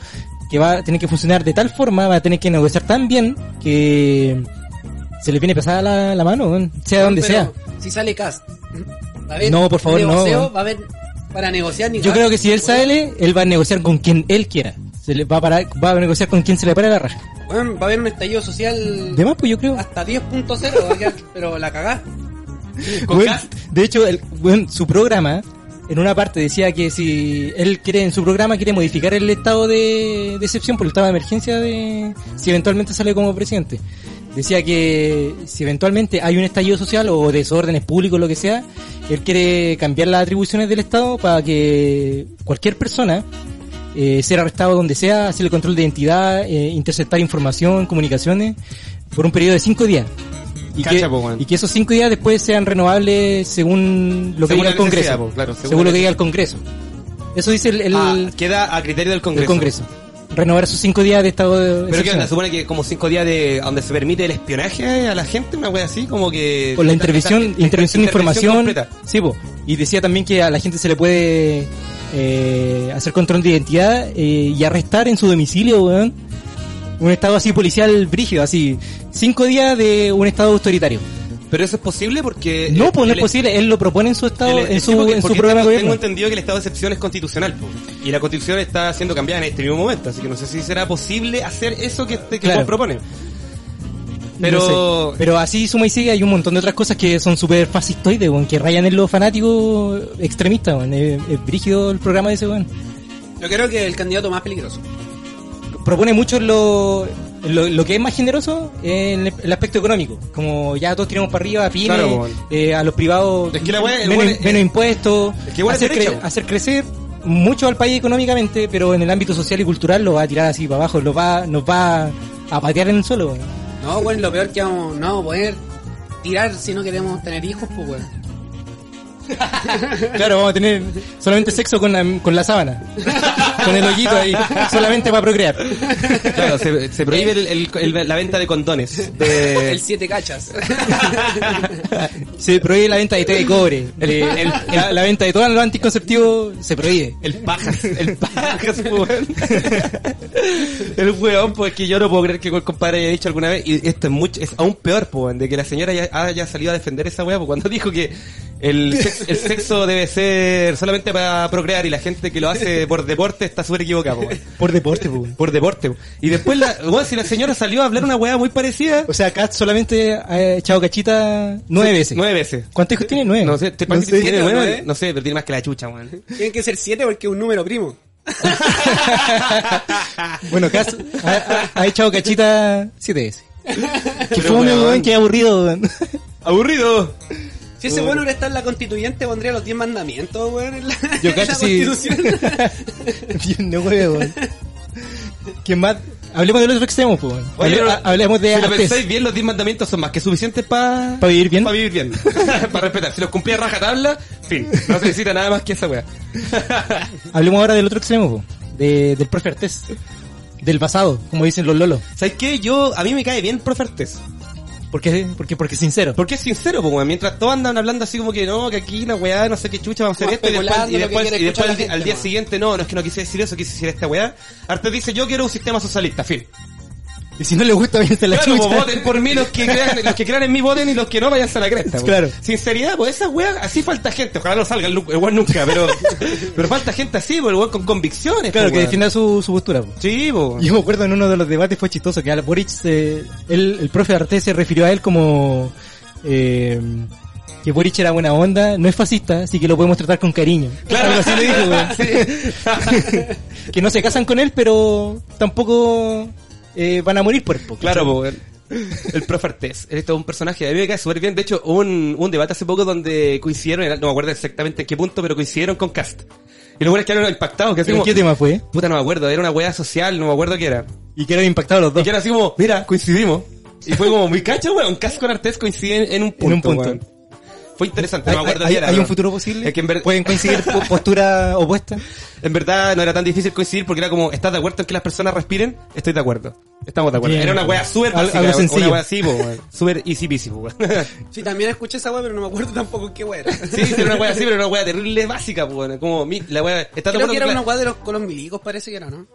que va a tener que funcionar de tal forma, va a tener que negociar tan bien que se le viene pesada la, la mano, weón, sea donde sea. Si sale Cast, ¿va a haber No, por favor, no, weón. ¿Va a haber para negociar? ni Yo creo que si él sale, él va a negociar con quien él quiera. Se le va a parar, va a negociar con quien se le pare la raja. Weón, va a haber un estallido social De más, pues yo creo. hasta 10.0, va a quedar- pero la cagá. Cast. de hecho, el, weón, su programa, en una parte decía que si él quiere, en su programa, quiere modificar el estado de, de excepción por el estado de emergencia de, si eventualmente sale como presidente. Decía que si eventualmente hay un estallido social o desórdenes públicos, lo que sea, él quiere cambiar las atribuciones del Estado para que cualquier persona eh, ser arrestado donde sea, hacer el control de identidad, eh, interceptar información, comunicaciones, por un periodo de cinco días. Y, Cacha, que, po, weón. y que esos cinco días después sean renovables según lo que Según diga el Congreso. po, claro, según según lo que diga el Congreso. Eso dice el, el, Ah, queda a criterio del el Congreso. Renovar esos cinco días de estado de Pero que supone que como cinco días de donde se permite el espionaje a la gente, una wea así, como que... Con la intervención, intervención de información. completa. Sí, po. Y decía también que a la gente se le puede eh, hacer control de identidad eh, y arrestar en su domicilio, weón. Un estado así policial brígido, así. Cinco días de un estado autoritario. Pero eso es posible porque... No, pues no es el- posible, él lo propone en su estado, el- en sí, su, porque- en su programa de tengo, tengo entendido que el estado de excepción es constitucional, po. y la constitución está siendo cambiada en este mismo momento, así que no sé si será posible hacer eso que, este- que Claro. vos propones. Pero... No sé. Pero así suma y sigue, hay un montón de otras cosas que son súper fascistoides, weón, que rayan en los fanáticos extremistas, weón. Es, es brígido el programa de ese weón. Yo creo que el candidato más peligroso. Propone mucho lo, lo, lo que es más generoso en el, el aspecto económico. Como ya todos tiramos para arriba, a pymes, Claro, eh, a los privados, Es que la menos, es- impuestos, es que es hacer, cre- crecer mucho al país económicamente, pero en el ámbito social y cultural lo va a tirar así para abajo, lo va, nos va a patear en el suelo. No, bueno, lo peor que vamos, no vamos a poder tirar si no queremos tener hijos, pues, weón. Claro, vamos a tener solamente sexo con la, con la sábana. con el hoyito ahí. Solamente para procrear. Claro, se, se prohíbe el- el- el- la venta de condones. De, El siete cachas. Se prohíbe la venta de té de cobre. la, la venta de todos los anticonceptivos se prohíbe. El pajas, el pajas, weón. El weón, pues que yo no puedo creer que el compadre haya dicho alguna vez, y esto es mucho, es aún peor, pues, weón, de que la señora ya haya salido a defender esa weá, pues cuando dijo que el sexo, el sexo debe ser solamente para procrear y la gente que lo hace por deporte está súper equivocada, weón. Por deporte, pues. Por deporte, pues. Y después, la, weón, si la señora salió a hablar una weá muy parecida, O sea, Kat solamente ha echado cachita nueve veces. nueve veces. ¿Cuántos hijos tiene? Nueve. No sé, ¿te No sé. que tiene ¿Siete o nueve? nueve? No sé, pero tiene más que la chucha, weón. Tienen que ser siete porque es un número primo. Bueno, Kat ha, ha- ha echado cachita siete veces. Que Pero, fome, weón. qué aburrido, weón. Aburrido. Si ese bueno hubiera estado en la constituyente, pondría los 10 mandamientos, weón, en la, Yo en cacho la sí. constitución. Bien, no weón. ¿Quién más? Hablemos del otro extremo, pues. weón. Oye, Hable- pero- ha- hablemos de Si lo pensáis bien, los 10 mandamientos son más que suficientes para... ¿Para vivir bien? Para vivir bien. para respetar. Si los cumplía a rajatabla, fin. No se necesita nada más que esa weá. Hablemos ahora del otro extremo. De, del profe Artés. Del pasado, como dicen los lolos. ¿Sabes qué? Yo, a mí me cae bien profe Artés. ¿Por qué? Porque, porque es sincero. Porque es sincero, pues. Mientras todos andan hablando así como que no, que aquí la weá, no sé qué chucha, vamos a hacer esto. Y después, y después, y después al, día ¿no? siguiente, no, no es que no quise decir eso, quise decir esta weá. Artés dice, yo quiero un sistema socialista, fin. Y si no le gusta, váyanse a la Claro, chucha. pues voten por mí los que crean, los que crean en mí voten y los que no vayan a la cresta. pues. Claro. Sinceridad, pues esa weá, así falta gente. Ojalá no salga el, weón nunca, pero, pero falta gente así, pues el weón con convicciones. Claro, pues, que defienda su, su postura. po. Sí, pues. Yo me acuerdo en uno de los debates fue chistoso que a Boric, él- el profe Artés se refirió a él como eh, que Boric era buena onda, no es fascista, así que lo podemos tratar con cariño. Claro. Así le dijo, weón. que no se casan con él, pero tampoco eh, van a morir por él. po, Claro, pues. weón. El profe Artés, él es todo un personaje, a mí me cae súper bien. De hecho, hubo un, un debate hace poco donde coincidieron, no me acuerdo exactamente en qué punto, pero coincidieron con Cast. Y los buenos quedaron impactados, que así ¿Pero como, ¿Qué tema fue? puta, no me acuerdo, era una weá social, no me acuerdo qué era. Y que eran impactados los Y dos. que era así como, mira, coincidimos. Y fue como muy cacho, weón. Cas con Artés coinciden en un punto. En un punto. weón. Fue interesante, ¿Hay, no me acuerdo hay- era, hay un futuro posible? Es que en, ver- ¿Pueden coincidir po- posturas opuestas? en verdad no era tan difícil coincidir porque era como, ¿estás de acuerdo en que las personas respiren? Estoy de acuerdo. Estamos de acuerdo. Bien. Era una wea súper básica. algo Una sencillo. wea así. Súper easy peasy, po. Sí, también escuché esa weá, pero no me acuerdo tampoco en qué weá era. Sí, sí, era una wea así, pero era una wea terrible básica, po, weón. Como, mi- la wea, ¿estás de Creo que era una weá de los, milicos, parece que era, ¿no?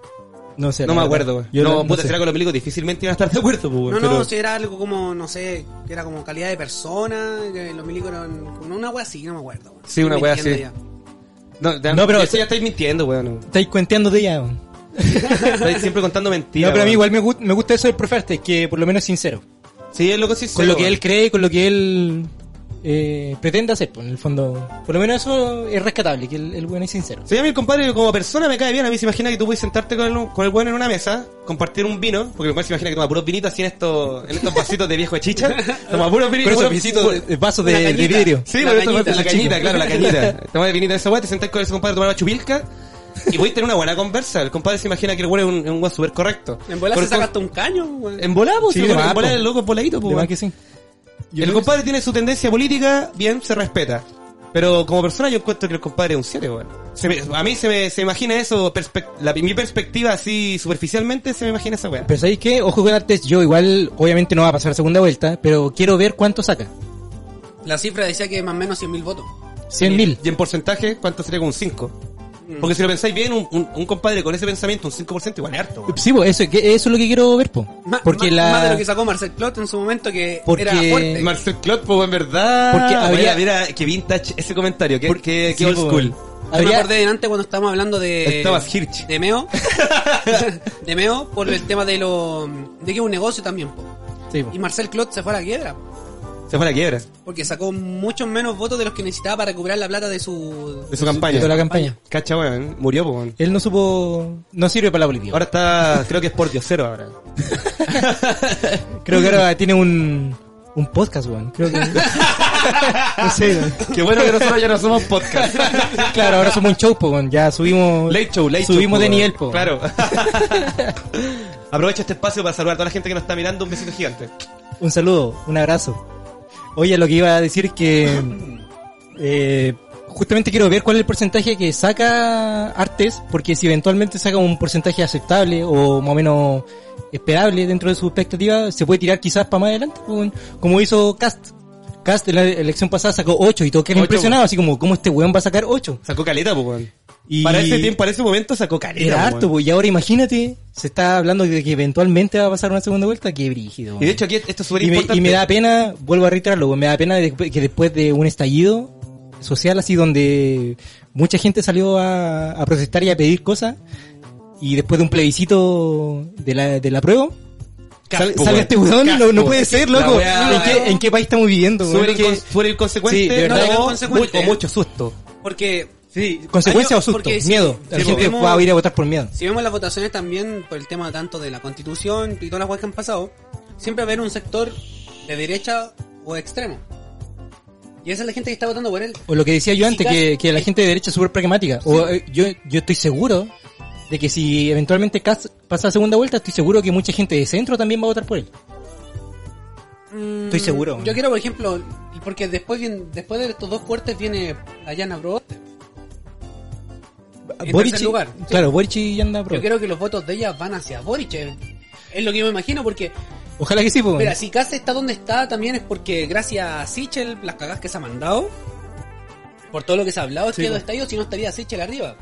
No sé. No me acuerdo. Yo No, no puta, sé. si era con los milicos difícilmente iban a estar de acuerdo, weón. No, no, si era algo como, no sé, que era como calidad de persona, que los milicos eran como una weá así, no me acuerdo. Sí, una mintiendo así. No, pero- eso ya estáis mintiendo, weón. Estáis cuenteándote ya. weón. Estáis siempre contando mentiras. No, pero a mí igual me, gu- me gusta eso del profe que por lo menos es sincero. Sí, es lo que sí con lo que él cree, con lo que él eh, pretende hacer, pues, en el fondo. Por lo menos eso es rescatable, que el, el bueno es sincero. Sí, a mí el compadre como persona me cae bien. A mí se imagina que tú puedes sentarte con el, con el bueno en una mesa, compartir un vino, porque el compadre se imagina que toma puros vinitos así en estos, en estos vasitos de viejo de chicha. Toma puros vinitos. Esos visitos, de, vasos de, vidrio. Sí, La cañita, la la cañita, claro, la cañita. Toma de vinito de esa weá, te sentás con ese compadre a tomar una chupilca y podéis tener una buena conversa. El compadre se imagina que el weón es un, un súper correcto. En bola se saca hasta un caño, weón. En pues, Sí, en el loco es voladito, pues. Que sí. El compadre tiene su tendencia política, bien, se respeta. Pero como persona yo encuentro que el compadre es un 7, weón. A mí se me se imagina eso, la- mi perspectiva así superficialmente se me imagina esa weá. Pero ¿sabéis qué? Ojo con Artés, yo igual, obviamente no va a pasar a segunda vuelta, pero quiero ver cuánto saca. La cifra decía que más o menos 100.000 votos. 100 mil. Y en porcentaje, ¿cuánto sería como un 5? Porque si lo pensáis bien, un, un, un compadre con ese pensamiento, un 5% igual es harto. weón. Sí, pues eso, que- eso es lo que quiero ver, po. Porque ma- la... Más de lo que sacó Marcel Clot en su momento, que Porque- era fuerte. Marcel Clot, pues en verdad. Porque había- Mira, mira, que vintage ese comentario, que, Por- que, que sí, old po, school. Yo me Habría- acordé de antes cuando estábamos hablando de... El Thomas Hirsch. De Meo. de Meo por el tema de lo... De que es un negocio también, po. Sí, po. Y Marcel Clot se fue a la quiebra, po, Se fue a la quiebra porque sacó muchos menos votos de los que necesitaba para recuperar la plata de su... de su campaña. de la campaña. Cacha, weón. Murió, weón. Él no supo... No sirve para la política. Ahora está, creo que es por Diosero ahora. Creo que ahora tiene un... Un podcast, weón. Creo que... no sé, weón. Qué bueno que nosotros ya no somos podcast. Claro, ahora somos un show, po, weón. Ya subimos... Late show, late show, Subimos po, de weón. nivel, po. Claro. Aprovecho este espacio para saludar a toda la gente que nos está mirando. Un besito gigante. Un saludo, un abrazo. Oye, lo que iba a decir es que eh, justamente quiero ver cuál es el porcentaje que saca Artes, porque si eventualmente saca un porcentaje aceptable o más o menos esperable dentro de su expectativa, se puede tirar quizás para más adelante, pues, como hizo Cast. Cast en la elección pasada sacó 8 y todo quedó Ocho, impresionado, así como, ¿cómo este weón va a sacar 8? Sacó caleta, pues, weón. Y- Para ese tiempo, para ese momento sacó caleta. Era harto, pues, y ahora imagínate, se está hablando de que eventualmente va a pasar una segunda vuelta, qué brígido. Y de hecho aquí esto es súper importante. y me da pena, vuelvo a reiterarlo, me da pena que después de un estallido social así donde mucha gente salió a, a protestar y a pedir cosas y después de un plebiscito de la, de la prueba, sal- Caspo, salga weón. este weón, no, no puede ser, loco. ¿En qué, en qué país estamos viviendo? weón? Súper Que- incon- súper inconsecuente. Sí, de verdad. No, o mucho susto. Porque sí, consecuencia o susto, porque si- miedo. si gente vemos- va a ir a votar por miedo. si vemos las votaciones también por el tema tanto de la constitución y todas las cosas que han pasado, siempre va a haber un sector de derecha o extremo. Y esa es la gente que está votando por él. O lo que decía yo antes, que, que la gente de derecha es súper pragmática. O eh, yo, yo estoy seguro de que si eventualmente pasa a segunda vuelta, estoy seguro que mucha gente de centro también va a votar por él. Estoy seguro. Mm, Yo quiero, por ejemplo, porque después después de estos dos fuertes viene la Yana Proboste. En Boric, tercer lugar, sí. claro, Boric y Yanda Pro. Yo creo que los votos de ella van hacia Boric. eh. Es lo que yo me imagino porque, Ojalá que sí, pues. mira, si Kast está donde está también es porque gracias a Sichel, las cagas que se ha mandado, por todo lo que se ha hablado, es Sí, que po. no está ahí o si no estaría Sichel arriba.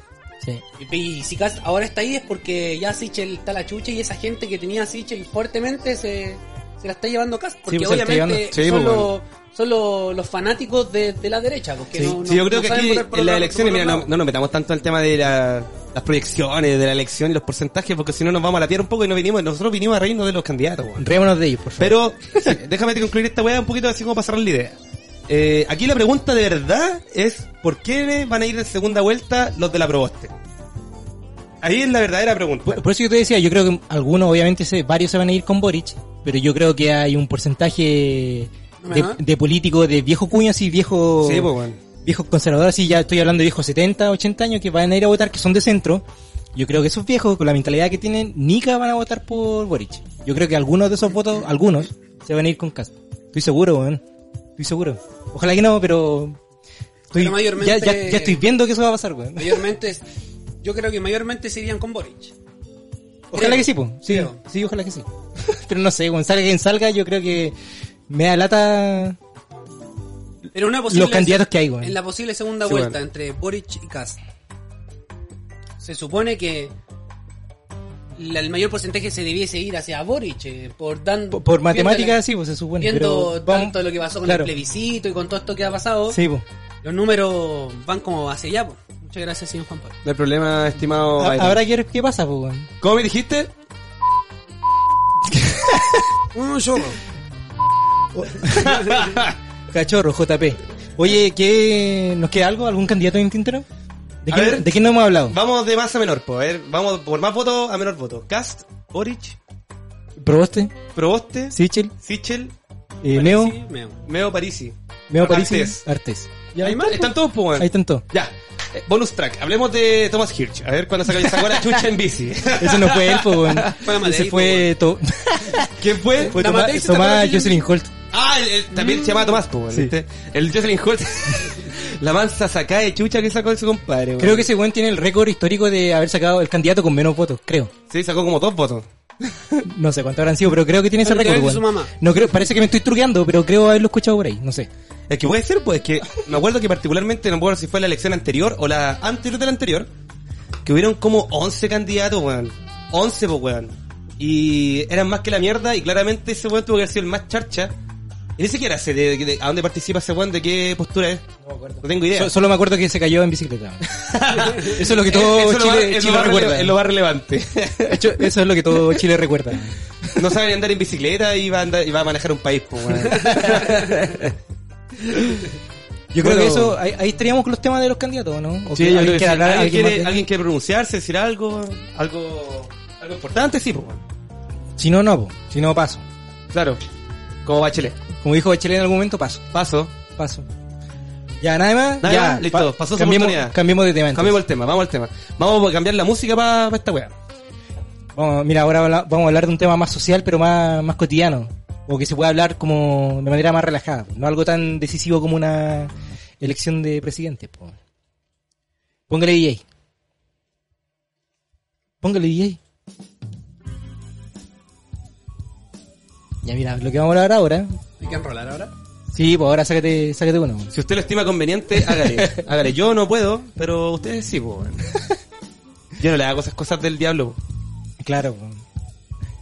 Sí. Y, y si Kast ahora está ahí es porque ya Sichel está la chucha y esa gente que tenía a Sichel fuertemente se, se la está llevando Kast. Porque pues, obviamente llevando. Sí, pues, los, son los, los fanáticos de, de la derecha. Porque Sí. no, no- Sí, yo creo no que aquí en las elecciones, mira, no, no nos metamos tanto en el tema de la- las proyecciones de la elección y los porcentajes, porque si no nos vamos a latear un poco y no vinimos, nosotros vinimos a reírnos de los candidatos, weón. Rémonos de ellos, por favor. Pero, sí, déjame concluir esta weá un poquito así como para cerrar la idea. Eh, aquí la pregunta de verdad es, ¿por qué van a ir en segunda vuelta los de la Proboste? Ahí es la verdadera pregunta. Por, por eso yo te decía, yo creo que algunos, obviamente, se, varios se van a ir con Boric, pero yo creo que hay un porcentaje de, de políticos de viejo cuño, así, viejo, Sí, pues, viejos conservadores, así ya estoy hablando de viejos 70, 80 años que van a ir a votar, que son de centro. Yo creo que esos viejos, con la mentalidad que tienen, nica van a votar por Boric. Yo creo que algunos de esos votos, algunos, se van a ir con Cast. Estoy seguro, weón. Estoy seguro. Ojalá que no, pero... Estoy, Pero mayormente- ya, ya, ya estoy viendo que eso va a pasar, weón. Mayormente, es- yo creo que mayormente se irían con Boric. Ojalá Creo. que sí, pues. Sí, Creo. sí, ojalá que sí. Pero no sé, salga quien salga, yo creo que me da lata Pero una posible los candidatos que hay, weón. En la posible segunda Sí, vuelta bueno. entre Boric y Kast. Se supone que la- el mayor porcentaje se debiese ir hacia Boric eh, por dando Por, por viendo matemáticas, sí, pues se supone. viendo pero vamos- tanto lo que pasó con claro. el plebiscito y con todo esto que ha pasado, Sí, pues. los números van como hacia allá. pues. Muchas gracias, señor Juan Pablo. No hay problema, estimado. Ha- Byron. Habrá que ver qué pasa, pues, weón. ¿Cómo me dijiste? Un chorro. Cachorro, JP. Oye, ¿qué, ¿nos queda algo? ¿Algún candidato en tintero? ¿De quién, ver. ¿De quién no hemos hablado? Vamos de más a menor, pues. A ver, vamos por más votos a menor voto. Cast, Boric, Proboste, Proboste, Sichel, Sichel, eh, Meo, Meo. Meo Parisi. Meo Parisi, Artés. Artes. Ya, ahí está, están todos, pues. Ahí están todos. Ya. Eh, bonus track. Hablemos de Thomas Hirsch. A ver cuándo sacó, sacó la chucha en bici. Ese no fue él, pues, Ese fue, to- ¿Quién fue? fue Tomás. Jocelyn Holt. Ah, el- el- también se llama Tomás, pues, weón, Sí. ¿viste? El Jocelyn Holt. la mansa sacada de chucha que sacó su compadre, weón. Creo que ese weón tiene el récord histórico de haber sacado el candidato con menos votos, creo. Sí, sacó como dos votos. No sé cuánto habrán sido, pero creo que tiene ese récord, de weón. No creo, parece que me estoy truqueando, pero creo haberlo escuchado por ahí, no sé. Es que puede ser, pues, es que me acuerdo que particularmente, no me acuerdo si fue la elección anterior o la anterior de la anterior, que hubieron como 11 candidatos, weón. 11, pues, weón. Y eran más que la mierda y claramente ese weón tuvo que haber sido el más charcha. Y ni siquiera sé de, de- a dónde participa ese weón, de qué postura es. No tengo idea. So- solo me acuerdo que se cayó en bicicleta. Eso es lo que todo Eso lo Chile, es lo Chile más rele- recuerda. es lo más relevante. Hecho, eso es lo que todo Chile recuerda. no sabe ni andar en bicicleta y va a, andar, y va a manejar un país, pues, weón. Yo creo Bueno. que eso, ahí, ahí estaríamos con los temas de los candidatos, ¿no? O Sí, que yo creo alguien que quiere hablar, ¿Alguien, quiere, más de- alguien quiere pronunciarse, decir algo, algo, algo importante, sí, pues, weón. Si no, no, po. si no, paso. Claro. Como Bachelet. Como dijo Bachelet en algún momento, paso, Paso. paso. Ya, nada más. Nada ya, más, listo, pasó cambiemos, oportunidad. cambiemos de tema. entonces. Cambiemos el tema, vamos al tema. Vamos a cambiar la música para esta weá. Vamos, mira, ahora vamos a hablar de un tema más social, pero más, más cotidiano. O que se pueda hablar como de manera más relajada. No algo tan decisivo como una elección de presidente. po. Póngale DJ. Póngale DJ. Ya mira, lo que vamos a hablar ahora. ¿Hay que enrolar ahora? Sí, pues ahora sácate, sácate uno. Si usted lo estima conveniente, hágale. hágale. Yo no puedo, pero ustedes sí, pues. weón. Yo no le hago esas cosas del diablo. Claro. po.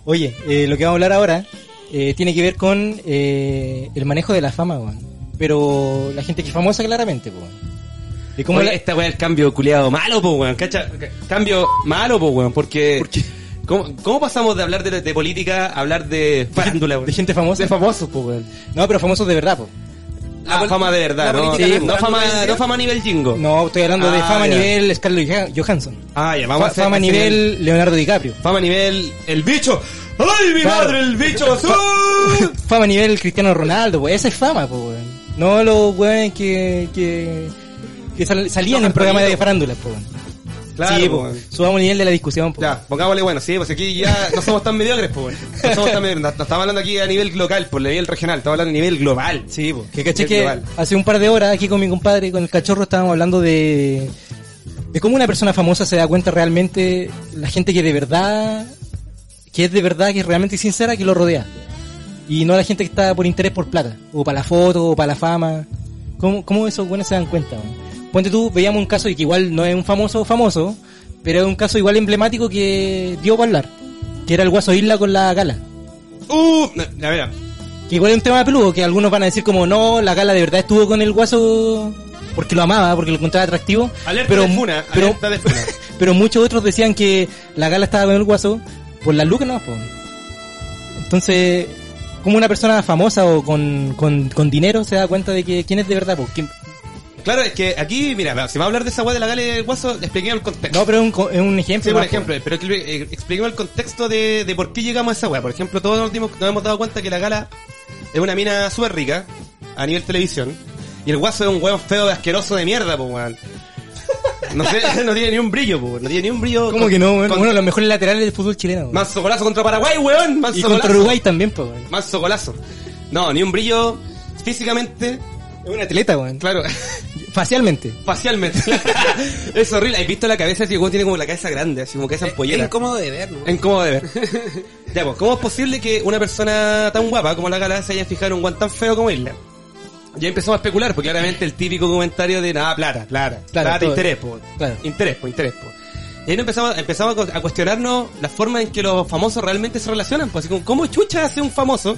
Oye, eh, lo que vamos a hablar ahora eh, tiene que ver con eh, el manejo de la fama, weón. Pero la gente que es famosa, claramente, pues. Y cómo Oye, la- esta weá es el cambio culiado malo, pues, weón. ¿Cacha? Cambio malo, pues, weón. Porque. ¿Cómo, cómo pasamos de hablar de, de política a hablar de farándula, de gente famosa. De famosos, pues. No, pero famosos de verdad, pues. Ah, fama de verdad, ¿no? Sí, no no, fama, farándula, no fama a nivel jingo. No, estoy hablando de Ah, fama a nivel Scarlett Joh- Johansson. Ah, ya, vamos Fa- a hacer fama a nivel Leonardo DiCaprio. Fama a nivel. ¡El bicho! ¡Ay, mi Claro. madre, el bicho! ¡Azul! Fama a nivel Cristiano Ronaldo, pues. Esa es fama, pues. No los weones que, que, que sal- salían Los en programas de Antonito. farándulas, pues. Claro, sí. Subamos el nivel de la discusión. Ya, pongámosle bueno, sí, pues aquí ya no somos tan mediocres, pues. No somos tan mediocres, no, no estamos hablando aquí a nivel local, por nivel regional, estamos hablando a nivel global. Sí, pues. Que caché que global. hace un par de horas aquí con mi compadre, con el cachorro, estábamos hablando de, de cómo una persona famosa se da cuenta realmente la gente que de verdad, que es de verdad, que es realmente sincera, que lo rodea. Y no la gente que está por interés por plata, o para la foto, o para la fama. ¿Cómo, cómo esos buenos se dan cuenta? Ponte tú, veíamos un caso y que igual no es un famoso famoso, pero es un caso igual emblemático que dio para hablar. Que era el Guaso Isla con la gala. Uh, no, a ver, Que igual es un tema peludo, que algunos van a decir como no, la gala de verdad estuvo con el guaso porque lo amaba, porque lo encontraba atractivo. alerta pero, de funa, pero, alerta de funa. pero muchos otros decían que la gala estaba con el guaso por las lucas no po. Entonces, como una persona famosa o con, con, con dinero se da cuenta de que quién es de verdad, po? ¿Quién- Claro, es que aquí, mira, si va a hablar de esa weá de la gala del guaso, expliquemos el contexto. No, pero es un, un ejemplo. Sí, por po. ejemplo, pero eh, expliquemos el contexto de, de por qué llegamos a esa weá. Por ejemplo, todos nos, dimos- nos hemos dado cuenta que la gala es una mina súper rica a nivel televisión. Y el guaso es un weón feo, asqueroso de mierda, pues weón. No sé, no tiene ni un brillo, pues. No tiene ni un brillo. ¿Cómo con- que no, weón? con- Uno de los mejores laterales del fútbol chileno. weón. Manso golazo contra Paraguay, weón. Manso y contra golazo. Uruguay también, po, weón. Manso golazo. No, ni un brillo físicamente. Es un atleta, weón. Claro, Facialmente. facialmente. es horrible. ¿Has visto la cabeza? Así, tiene como la cabeza grande, así como cabeza Es ampollera. incómodo de ver, ¿no? Es incómodo de ver. ya, pues, ¿cómo es posible que una persona tan guapa como la gala se haya fijado en un guan tan feo como Isla? Ya empezamos a especular, porque claramente el típico comentario de nada, plata, plata, Claro, plata, interés, po. Claro. Interés, po, interés, po. Y ahí empezamos, empezamos a cuestionarnos la forma en que los famosos realmente se relacionan, pues así como, ¿cómo chucha hace un famoso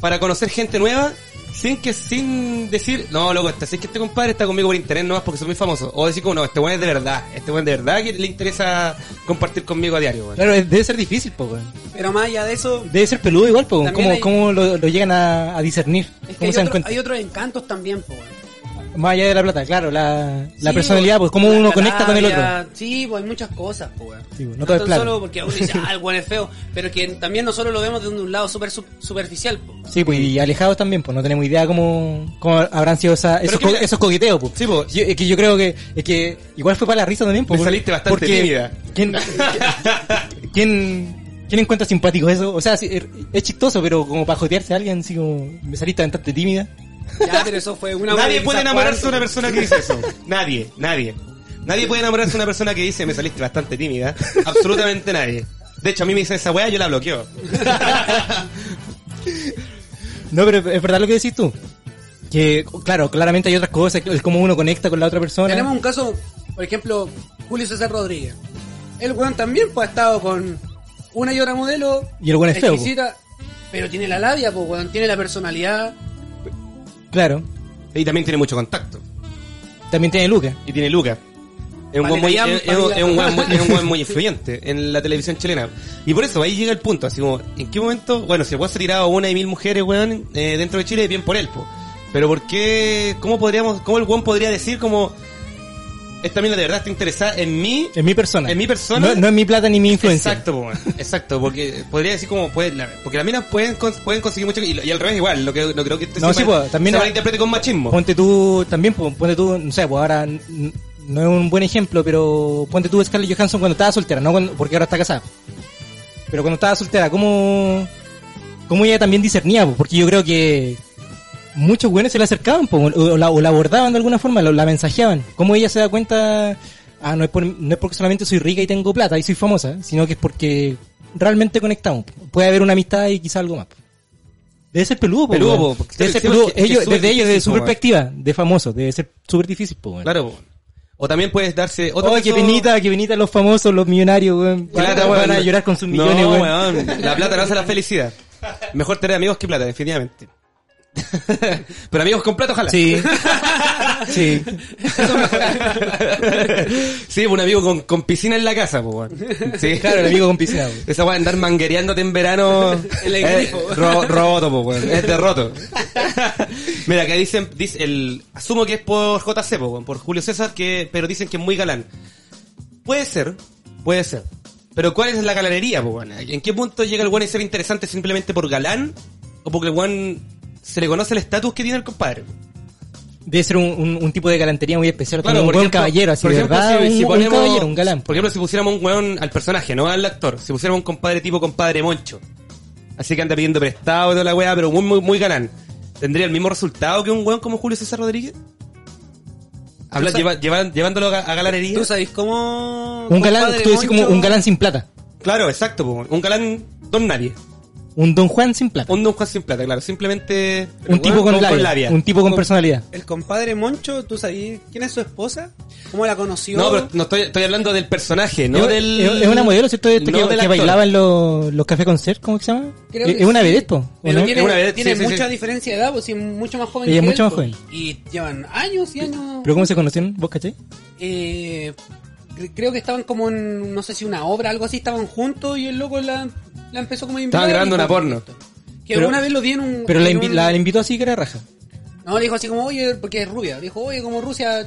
para conocer gente nueva sin que, sin decir, no, loco, este, si es que este compadre está conmigo por interés nomás porque soy muy famoso. O decir como, no, este weón es de verdad, este weón de verdad que le interesa compartir conmigo a diario, weón. Claro, debe ser difícil, po, weón. Pero más allá de eso, Debe ser peludo igual, po. También ¿Cómo, hay- cómo lo, lo llegan a, a discernir? es que ¿Cómo hay, se dan otro- cuenta? hay otros encantos también, po. weón. Más allá de la plata, claro, la, la Sí, personalidad, pues cómo uno conecta con el otro. Sí, pues hay muchas cosas, pues. Sí, pues, no no todo es tan plata. solo porque uno dice, ah, el buen es feo, pero que también nosotros lo vemos desde un lado súper su- superficial, po. Sí, pues y alejados también, pues no tenemos idea cómo, cómo habrán sido esa- esos, co- esos coqueteos, pues. Sí, pues. Yo- es que yo creo que, es que igual fue para la risa también, pues. Me porque- saliste bastante porque tímida. ¿quién, quién, quién encuentra simpático eso? O sea, er- es chistoso, pero como para jotearse a alguien, así como, me saliste bastante tímida. Ya, pero eso fue una Nadie puede enamorarse de una persona que dice eso. Nadie, nadie. Nadie puede enamorarse de una persona que dice me saliste bastante tímida. Absolutamente nadie. De hecho, a mí me dice esa weá, yo la bloqueo. No, pero es verdad lo que decís tú. Que, claro, claramente hay otras cosas, es como uno conecta con la otra persona. Tenemos un caso, por ejemplo, Julio César Rodríguez. El weón también pues ha estado con una y otra modelo. Y el weón es feo, exquisita, Pero tiene la labia, pues weón, tiene la personalidad. Claro. Y también tiene mucho contacto. También tiene Lucas. Y tiene Lucas. Es un muy, callam, es- es vale, un- es un weón muy- callam. es un weón muy influyente en la televisión chilena. Y por eso ahí llega el punto, así como, ¿en qué momento? Bueno, si el weón se ha tirado una y mil mujeres, weón, eh, dentro de Chile, bien por él, po. Pero ¿por qué? ¿Cómo podríamos, cómo el weón podría decir como, esta mina de verdad está interesada en mí? En mi persona. En mi persona. No, no en mi plata ni mi influencia. Exacto, po, weón. exacto, porque podría decir como puede, la- porque las minas pueden pueden conseguir mucho y, y al revés igual, lo que no creo que No, se sí, pues, también se malinterprete con machismo. Ponte tú, también, po, ponte tú, no sé, pues ahora no es un buen ejemplo, pero ponte tú Scarlett Johansson cuando estaba soltera, no cuando- porque ahora está casada. Pero cuando estaba soltera, ¿cómo, cómo ella también discernía? po? Porque yo creo que muchos güeyes se le acercaban po, o, la, o la abordaban de alguna forma, lo- la mensajeaban. ¿Cómo ella se da cuenta? Ah, no es, por- no es porque solamente soy rica y tengo plata y soy famosa, sino que es porque realmente conectamos. Puede haber una amistad y quizá algo más. Debe ser peludo, po, Peludo, po, porque Debe ser sí, peludo. porque es que Ellos, es desde ellos, desde su perspectiva de famoso, debe ser súper difícil, po. Claro. po. O también puedes darse otro Oh, caso- penita, qué penita los famosos, los millonarios, weón. Claro, van a llorar con sus millones, weón. La plata no hace la felicidad. Mejor tener amigos que plata, definitivamente. Pero amigos con plata, ojalá. Sí. sí. sí, un amigo con, con piscina en la casa, pues, weón. Sí, Claro, el amigo con piscina, weón. Esa weá andar manguereándote en verano. El eh, ro- roto, pues, weón. Es de roto. Mira, acá dicen, dice el, asumo que es por JC, pues, weón, por Julio César, que, pero dicen que es muy galán. Puede ser, puede ser. Pero ¿cuál es la galanería, pues, weón? ¿En qué punto llega el weón a ser interesante simplemente por galán? ¿O porque el weón se le conoce el estatus que tiene el compadre? Debe ser un, un, un tipo de galantería muy especial, como un buen ejemplo- caballero, así por de ejemplo, verdad, si- un, si un ponemos- caballero, un galán. Por ejemplo, si pusiéramos un weón al personaje, no al actor, si pusiéramos un compadre tipo compadre Moncho, así que anda pidiendo prestado y toda la weá, pero muy, muy, muy galán, ¿tendría el mismo resultado que un weón como Julio César Rodríguez? Habla, lleva- lleva- llevándolo a, a galanería. ¿Tú sabes cómo... Un galán, tú decís como un galán sin plata. Claro, exacto, un galán don nadie. Un Don Juan sin plata. Un don Juan sin plata, claro, simplemente... Un tipo con, labia, labia. Un tipo con Con- personalidad. El compadre Moncho, ¿tú sabes quién es su esposa? ¿Cómo la conoció? No, pero no estoy, estoy hablando del personaje, no es, del... es- es una modelo, ¿cierto? Este no que, que bailaba en los, los cafés concert, ¿cómo se llama? Creo es que es una sí. vedette, po, ¿o Pero no? tiene, Es una vedette, tiene sí, mucha sí. diferencia de edad, pues sí, mucho más joven Ella es mucho él, más joven. Y llevan años y años. ¿Pero cómo se conocieron? ¿Vos caché? Eh, creo que estaban como en, no sé si una obra, algo así, estaban juntos y el loco la, la empezó como a invitar. Estaban grabando una porno. Que Pero- una vez lo vi en un... Pero la, en invi- un- la invitó así que era raja. No, le dijo así como, oye, porque es rubia. Dijo, oye, como Rusia,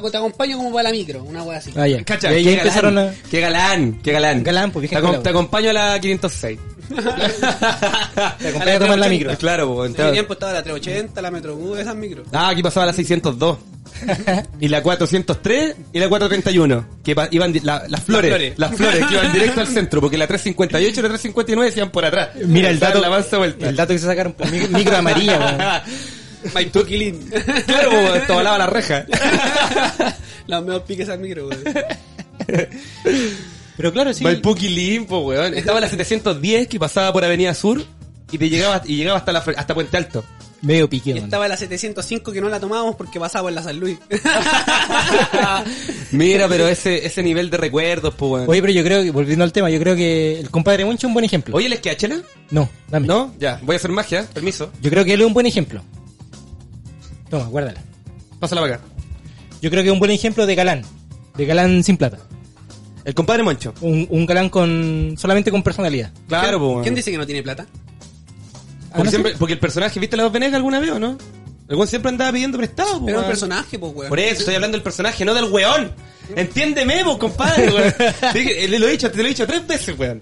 te acompaño como para la micro, una wea así. Ah, ya. Cacha, qué empezaron galán, a... Qué galán, qué galán. Galán, pues, te, acom- te acompaño a la 506. Te acompaña a tomar la micro. Claro, pues. En ese tiempo estaba la 380, la Metrobús, esas micros. Ah, aquí pasaba la 602. y la 403 y la 431. Que iban la- las flores. flores. Las flores que iban directo al centro. Porque la 358 y la 359 se iban por atrás. Mira el dato, La vuelta. el dato que se sacaron por micro, micro amarilla, Maipú Quilín. claro, esto volaba la reja. Las mejor piques esas micros, weón. Pero claro, sí. Maipú Limpo, weón. Estaba la 710 que pasaba por Avenida Sur y te llegaba, y llegaba hasta la, hasta Puente Alto. Medio pique, Y weón. estaba la 705 que no la tomábamos porque pasaba por la San Luis. Mira, pero ese, ese nivel de recuerdos, pues, weón. Oye, pero yo creo que, volviendo al tema, yo creo que el compadre Moncho es un buen ejemplo. Oye, ¿les queda chela? No, dame. ¿No? Ya, voy a hacer magia, permiso. Yo creo que él es un buen ejemplo. Toma, guárdala. Pásala para acá. Yo creo que es un buen ejemplo de galán. De galán sin plata. El compadre Moncho. Un, un galán con solamente con personalidad. Claro, pues, weón. ¿Quién dice que no tiene plata? Ah, Porque, siempre- el personaje, ¿viste la dos Venegas alguna vez o no? El weón siempre andaba pidiendo prestado, po, Pero un weón. personaje, pues, weón. Por eso estoy hablando del personaje, no del weón. Entiéndeme, vos, compadre, weón. Dije, Le lo he dicho, te lo he dicho tres veces, weón.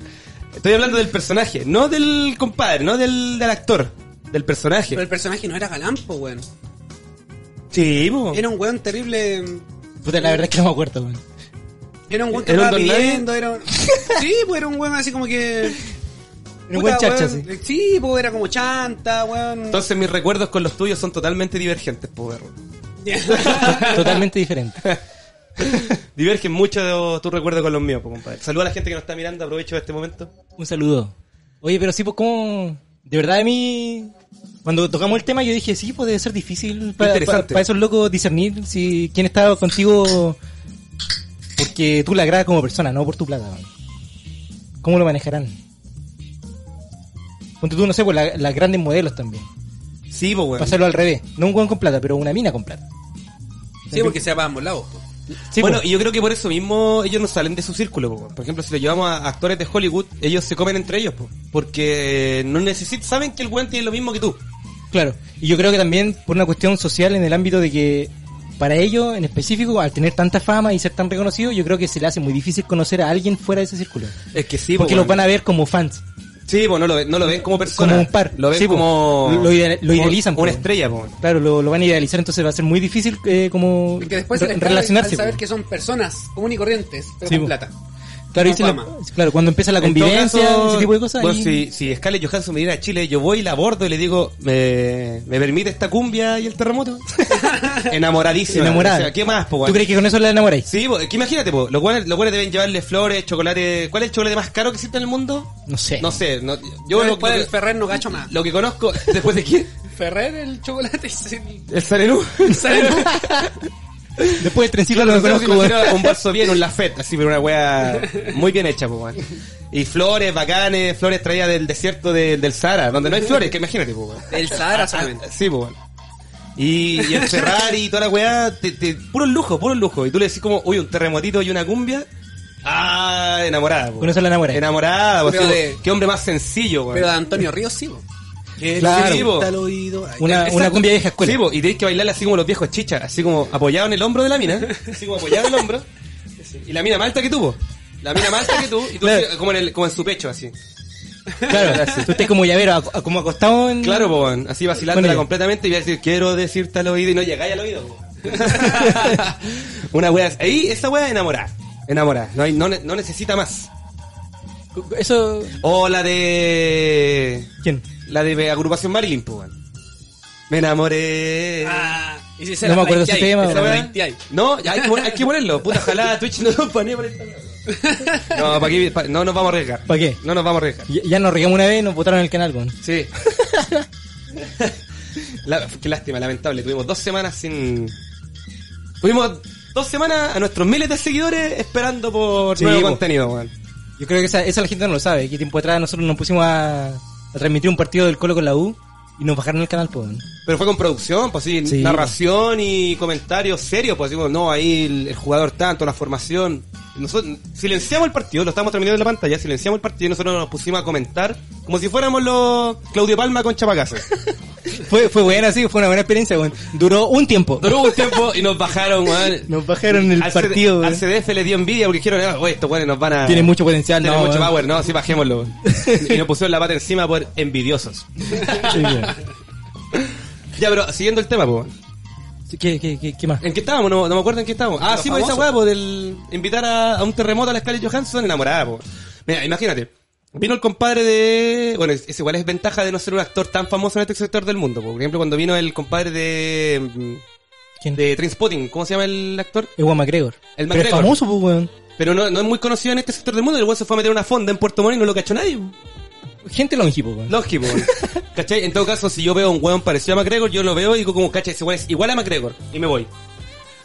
Estoy hablando del personaje, no del compadre, no del, del actor, del personaje. Pero el personaje no era galán, pues, weón. Sí, po. Era un weón terrible. Puta, la verdad es que no me acuerdo, weón. Era un weón que ¿Era estaba pidiendo, era un... Sí, pues era un weón así como que... Era un buen weón. sí. Sí, pues era como chanta, weón. Entonces mis recuerdos con los tuyos son totalmente divergentes, perro. Totalmente diferente. Divergen mucho de tus recuerdos con los míos, po, compadre. Saluda a la gente que nos está mirando, aprovecho este momento. Un saludo. Oye, pero sí, pues, ¿cómo...? De verdad, a mí... Cuando tocamos el tema, yo dije, sí, pues debe ser difícil para esos locos discernir si quién estaba contigo por porque tú la agradas como persona, no por tu plata. ¿Cómo lo manejarán? Ponte tú, no sé, pues la- las grandes modelos también. Sí, pues, weón. Pasarlo al revés. No un weón con plata, pero una mina con plata. Sí, porque sea para ambos lados. po. Sí, bueno, pues. y yo creo que por eso mismo ellos no salen de su círculo. po. Por ejemplo, si lo llevamos a actores de Hollywood, ellos se comen entre ellos, po, porque no necesitan, saben que el weón tiene lo mismo que tú. Claro. Y yo creo que también por una cuestión social en el ámbito de que para ellos en específico, al tener tanta fama y ser tan reconocido, yo creo que se le hace muy difícil conocer a alguien fuera de ese círculo. Es que sí, porque los van a ver como fans. Sí, pues no lo, ven, no lo ven como persona. Como un par. Lo ven Sí, como. Lo idea- lo como idealizan, Una estrella, po. Claro, lo, lo van a idealizar, entonces va a ser muy difícil eh, como Porque después se re- relacionarse. al saber que son personas comunes y corrientes, pero Sí, con po. plata. Claro, fama. claro, cuando empieza la convivencia, caso, ese tipo de cosas. Bueno, si, si Scarlett Johansson me viene a Chile, yo voy, la abordo y le digo, ¿me, me permite esta cumbia y el terremoto? Enamoradísima. Enamorada. O sea, ¿Qué más, po, ¿Tú crees que con eso la enamoráis? Sí, po, que imagínate, po, los guanes, los guanes deben llevarle flores, chocolate. ¿Cuál es el chocolate más caro que existe en el mundo? No sé. No sé, no- yo lo, después lo del que, Ferrer no gacho más. lo que conozco, después de quién? Ferrer, el chocolate es el... El Sanelú. Después del trencito Claro, lo conozco. weón. un vaso bien, un Lafette, así, pero una wea muy bien hecha, pues, weón. Y flores bacanes, flores traídas del desierto de- del Sahara, donde no hay flores, que imagínate, pues, weón. El Sahara solamente. Sí, pues, weón. Y, y el Ferrari y toda la weá, te, te, puro lujo, puro lujo. Y tú le decís como, uy, un terremotito y una cumbia. Ah, enamorada, eso la enamoras. Enamorada, pues, de- qué hombre más sencillo, weón. Pero de Antonio Ríos sí, po. Que Claro. sí, po. está al oído. Ay, Una, Exacto. una cumbia vieja escuela. Sí, po, y tenéis que bailarla así como los viejos chichas, así como apoyado en el hombro de la mina, así como apoyado en el hombro, y la mina más alta que tú, po. La mina más alta que tú, y tú Claro. así, como, en el, como en su pecho, así. Claro, tú estás como llavero, a- como acostado en... Claro, po, weón, así vacilándola completamente y voy a decir, quiero decirte al oído y no llegáis al oído. Una wea, ahí esa wea enamorada, enamorada, no, hay, no, no necesita más. Eso... O la de... ¿Quién? La de agrupación Marilyn, weón. Me enamoré. Ah, y si se No me acuerdo ese tema. No, ya hay que, hay que ponerlo. Puta, ojalá Twitch no nos panee por esta. No, para pa- no nos vamos a arriesgar. ¿Para qué? No nos vamos a arriesgar. Ya, ya nos regamos una vez y nos botaron el canal, weón. Sí. La- qué lástima, lamentable. Tuvimos dos semanas sin. Tuvimos dos semanas a nuestros miles de seguidores esperando por Sí, nuevo po. contenido, weón. Yo creo que esa, esa la gente no lo sabe. Que tiempo atrás nosotros nos pusimos a transmitir un partido del Colo con la U y nos bajaron el canal, pues. Pero fue con producción, pues sí, Sí. narración y comentarios serios, pues decimos, no, ahí el, el jugador tanto, la formación. Nosotros silenciamos el partido, lo estamos transmitiendo en la pantalla, silenciamos el partido y nosotros nos pusimos a comentar como si fuéramos los Claudio Palma con Chapacasa. Fue, fue buena, sí, fue una buena experiencia, weón. Duró un tiempo. Duró un tiempo y nos bajaron, weón. Nos bajaron el Al partido, Al. CDF le dio envidia porque dijeron, ah, güey, estos weones nos van a... Tiene mucho potencial, Tiene no, mucho power, no, sí, bajémoslo. y nos pusieron la pata encima por envidiosos. Sí. Ya, pero siguiendo el tema, pues. ¿Qué, qué, qué, qué más? ¿En qué estábamos? No, no me acuerdo en qué estábamos. Ah, sí, pues esa weá, po, del invitar a, a un terremoto a la Scarlett Johansson enamorada, po. Mira, imagínate. Vino el compadre de... Bueno, es, igual es ventaja de no ser un actor tan famoso en este sector del mundo. po. Por ejemplo, cuando vino el compadre de... ¿Quién? De Trainspotting, ¿cómo se llama el actor? Ewan McGregor. El Pero es McGregor. famoso, pues, weón. Pero no, no es muy conocido en este sector del mundo. El weón se fue a meter una fonda en Puerto Montt y no lo cachó nadie. po. Gente longipo, weón. Weón. ¿Cachai? En todo caso, si yo veo a un weón parecido a McGregor, yo lo veo y digo como, ¿cachai? Ese weón es igual a McGregor. Y me voy.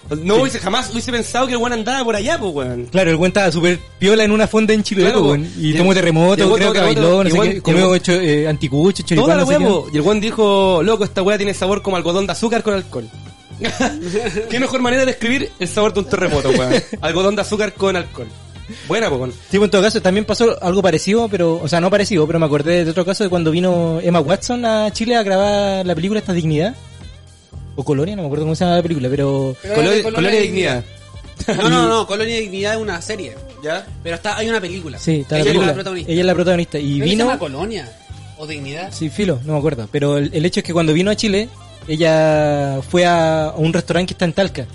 No hubiese, jamás hubiese pensado que el weón andaba por allá, pues weón. Claro, el weón estaba súper piola en una fonda en Chile, Claro, weón. Y tomó terremoto, creo que bailó, no sé qué. Comió hecho, eh, anticucho, Toda la no sé. Y el weón dijo, loco, esta weá tiene sabor como algodón de azúcar con alcohol. Qué mejor manera de describir el sabor de un terremoto, weón. Algodón de azúcar con alcohol. Buena, po, weón. Sí, pues en todo caso también pasó algo parecido, pero, o sea, no parecido, pero me acordé de otro caso de cuando vino Emma Watson a Chile a grabar la película esta Dignidad. O Colonia, no me acuerdo cómo se llama la película, pero... Pero color y dignidad. No, no, no, Colonia de Dignidad es una serie. ¿Ya? Pero está, hay una película. Sí, está la Ella película. es la protagonista. Ella es la protagonista. Y Creo que se vino... llama Colonia. O Dignidad. Sí, filo, no me acuerdo. Pero el, el hecho es que cuando vino a Chile, ella fue a, a un restaurante que está en Talca,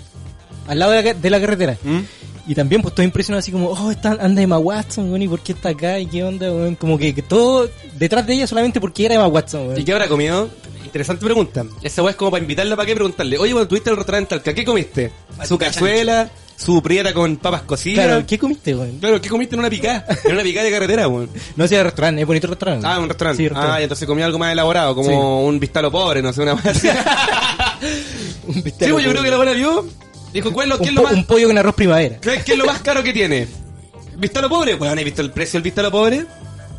al lado de la, de la carretera. ¿Mm? Y también pues todo impresionado así como, oh, está, anda Emma Watson, weón, ¿y por qué está acá? ¿Y qué onda, weón? Como que, que todo detrás de ella solamente porque era Emma Watson, weón. ¿Y qué habrá comido? Interesante pregunta. Esa weá es como para invitarla para qué preguntarle. Oye, cuando tuviste el restaurante Talca, ¿qué comiste? Su cazuela, su prieta con papas cocidas. Claro, ¿qué comiste, weón? Claro, ¿qué comiste en una picada? En una picada de carretera, weón. No hacía restaurante, es bonito el restaurante. Ah, un restaurante. Sí, Ah, y entonces comía algo más elaborado, como un vistalo pobre, no sé, una weá así. Un Sí, bistec, pues yo creo que la buena vio Dijo, ¿cuál es lo, qué Un, es lo po- más, un pollo con arroz primavera. ¿qué, qué es lo más caro que tiene? ¿Viste a lo pobre? Weón, ¿has visto el precio del viste a lo pobre?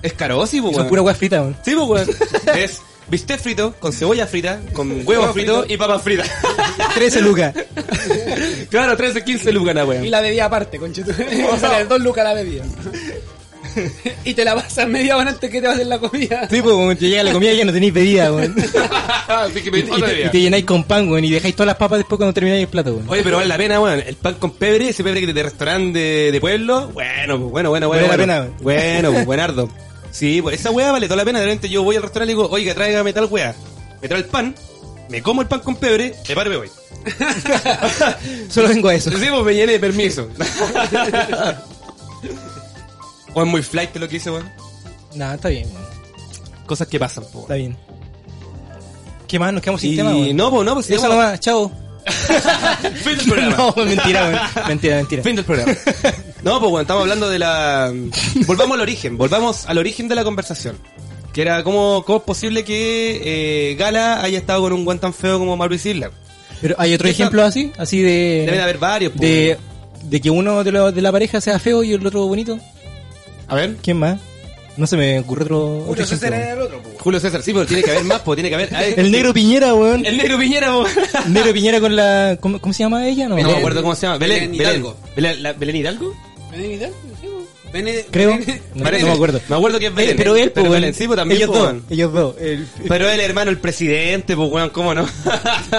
Es caro, sí, pues, Son weón. pura hueá frita, weón. Sí, pues, weón. Es bistec frito, con cebolla frita, con huevo frito y papas fritas. 13 lucas. claro, 13, 15 lucas la Y weón. la bebida aparte, conchito. Vamos a salir dos lucas la bebida. y te la pasas media hora antes que te vas a la comida. Sí, pues, weón, te llega la comida ya no tenéis bebida, weón. Así que Y, te, y te llenáis con pan, weón, y dejáis todas las papas después cuando termináis el plato, weón. Oye, pero vale la pena, weón. El pan con pebre, ese pebre que te de restaurante de, de pueblo, bueno, pues, bueno, bueno, bueno. Vale la bueno. pena, weón. Bueno, pues, buenardo. Sí, pues esa weá vale toda la pena. De repente yo voy al restaurante y digo, oiga, tráigame tal weá. Me trae el pan, me como el pan con pebre, me paro y me voy. Solo vengo a eso. Sí, pues me llené de permiso. O es muy flight lo que hice, weón. Nada, está bien, weón. Cosas que pasan, po. Está bien. ¿Qué más? Nos quedamos sin Y tema, weón. no, pues no, pues si Eso nomás, chao. Fin del programa. No, mentira, weón. Mentira, mentira. Fin del programa. No, pues bueno, estamos hablando de la... Volvamos al origen, volvamos al origen de la conversación. Que era cómo, cómo es posible que eh, Gala haya estado con un guan tan feo como Mauricio Isla. Pero hay otro Esa- ejemplo así, así de... Deben haber varios. pues, de, de que uno de, los de la pareja sea feo y el otro bonito. A ver. ¿Quién más? No se me ocurre otro, Julio ejemplo, César weón. era el otro, po. Julio César, sí, pero tiene que haber más, pues tiene que haber... El negro Piñera, weón. El negro Piñera, po. El negro Piñera con la... ¿Cómo, cómo se llama ella? No, me acuerdo cómo se llama. Belén, Belén Belén Hidalgo. Belén, la- Belén Hidalgo? ¿Ven Hidalgo? Sí, po. Ven- Creo. No, me acuerdo. Me acuerdo que es Belén. Pero él, pues, pero weón. Belén, sí, pues también, ellos pues, dos, weón. ellos dos. El- Pero el hermano, el presidente, pues, weón, ¿cómo no?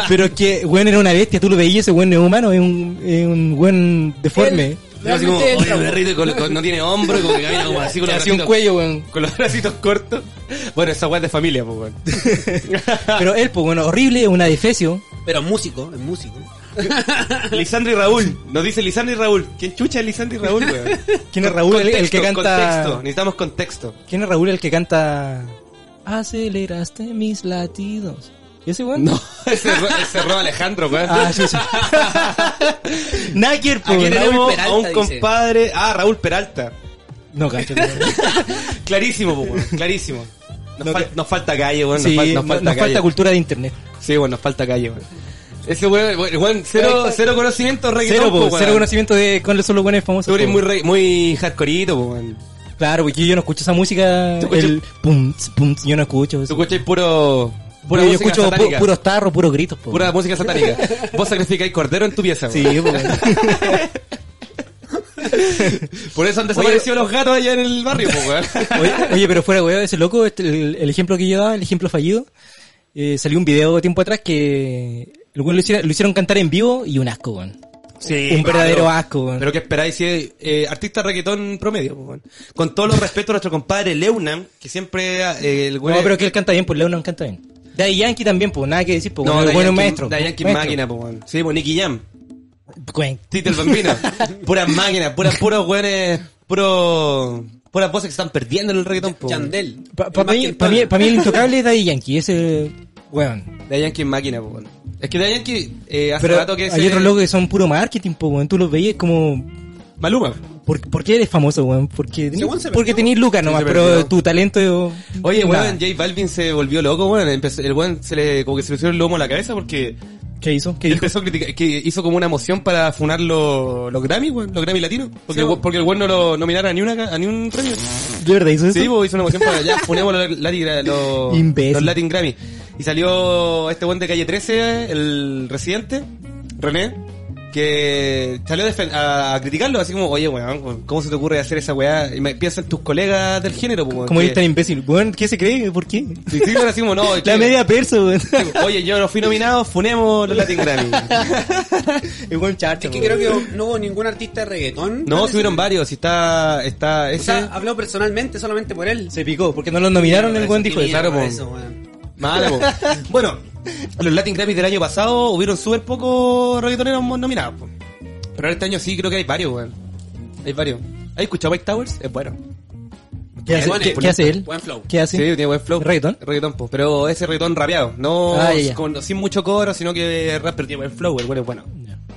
pero es que, weón, era una bestia, tú lo veías, ese weón no es humano, es un, es un weón deforme. Así como, oye, perrito con- con- no tiene hombro y como que camina como así con los Hacía un bracitos- cuello, weón. Con los bracitos cortos. Bueno, esa weá es de familia, pues, weón. Pero él, pues, bueno, horrible, una defecio. Pero músico, es músico. Lisandro y Raúl. Nos dice Lisandro y Raúl. ¿Quién chucha es Lisandro y Raúl, weón? ¿Quién es Raúl? El, el Contexto, que canta... Contexto. Necesitamos contexto. ¿Quién es Raúl? El que canta... Aceleraste mis latidos. ¿Y ese weón? No, ese, ese roba Alejandro, weón. Ah, sí, sí. Nakier, pues. Tenemos Peralta, a un dice. compadre. Ah, Raúl Peralta. No, cacho. Clarísimo, pues, weón. Clarísimo. Nos, No, fal- que- nos falta calle, weón. Sí, nos, fal- nos no- falta nos calle. falta cultura de internet. Sí, bueno, nos falta calle, weón. Ese weón, weón, cero, cero conocimiento reggaetón, Cero, po, cero conocimiento de cuáles son los buenos famosos. Tú eres muy, re- muy hardcoreito, weón. Claro, porque yo no escucho esa música. ¿Tú El pum, pum, yo no escucho. Tú eso. escuchas puro... Pura yo escucho pu- puros tarros, puros gritos. po. Pura música satánica. Vos sacrificáis cordero en tu pieza, Sí, weón. po, weón. Por eso han desaparecido los gatos allá en el barrio, po, weón. Oye, oye, pero fuera, weón, ese loco, este, el, el ejemplo que yo daba, el ejemplo fallido, eh, salió un video tiempo atrás que el weón lo, hiciera- lo hicieron cantar en vivo y un asco, weón. Sí, un verdadero asco, weón. Pero que esperáis si es eh, artista reggaetón promedio, po, weón. Con todo los respeto a nuestro compadre Leunam, que siempre eh, el güey... No, pero que él canta bien, pues Leonan canta bien. Daddy Yankee también, pues nada que decir, pues No, bueno, bueno Yankee- maestro. Daddy Yankee Maestro. máquina, po, weón. Sí, pues Nicky Jam. Cuen. Tito el Bambino. puras máquinas, puras, puros güeyes, puros... Puras voces que están perdiendo en el reggaetón, po. weón. Chandel. Pa- El pa- mí, pa' mí, pa' mí el intocable es Daddy Yankee, ese, weón. Daddy Yankee es máquina, po, weón. Es que Daddy Yankee, eh, hace Pero rato que hay se- otros locos que son puro marketing, pues, weón. Tú los veías como, Maluma. ¿Por, por qué eres famoso, weón? Porque, porque tenés lucas Sí, nomás, pero tu talento... Oye, weón, J Balvin se volvió loco, weón. Empezó- el weón se le, como que se le hicieron el lomo a la cabeza porque ¿Qué hizo? ¿Qué empezó a criticar, que hizo como una moción para funar los, los Grammy, weón, los Grammy latinos. Porque, el weón- porque el weón no lo nominaron a ni, una, a ni un premio. ¿De verdad hizo eso? Sí, hizo una moción para ya, funemos los, Latin- los, los Latin Grammy. Y salió este weón de calle 13, el residente, René, que salió a, a, a criticarlo, así como, oye, weón, ¿cómo se te ocurre hacer esa weá? Y me piensa en tus colegas del género, pues, weón, Como que- eres tan imbécil. Weón, ¿qué se cree? ¿Por qué? Sí, sí, así como, no, La media persa, weón. Oye, yo no fui nominado, funemos los Latin Grammy. Es buen charcha, Es que weón. creo que no hubo ningún artista de reggaetón. No, tuvieron varios, y está, está O ese. sea, habló personalmente solamente por él. Se picó, porque no lo nominaron, el buen dijo Claro, weón. Malo. Bueno, los Latin Grammys del año pasado hubieron súper pocos reggaetoneros nominados, po. Pero este año sí creo que hay varios, weón. Hay varios. ¿Has escuchado White Towers? Es bueno. ¿Qué hace, Bueno, qué- bueno, qué hace él? buen flow. ¿Qué hace? Sí, tiene buen flow. ¿Reggaetón? Reggaetón, po. Pero ese reggaetón rapeado. No Ah, con- sin mucho coro, sino que rap, pero tiene buen flow. El bueno es bueno.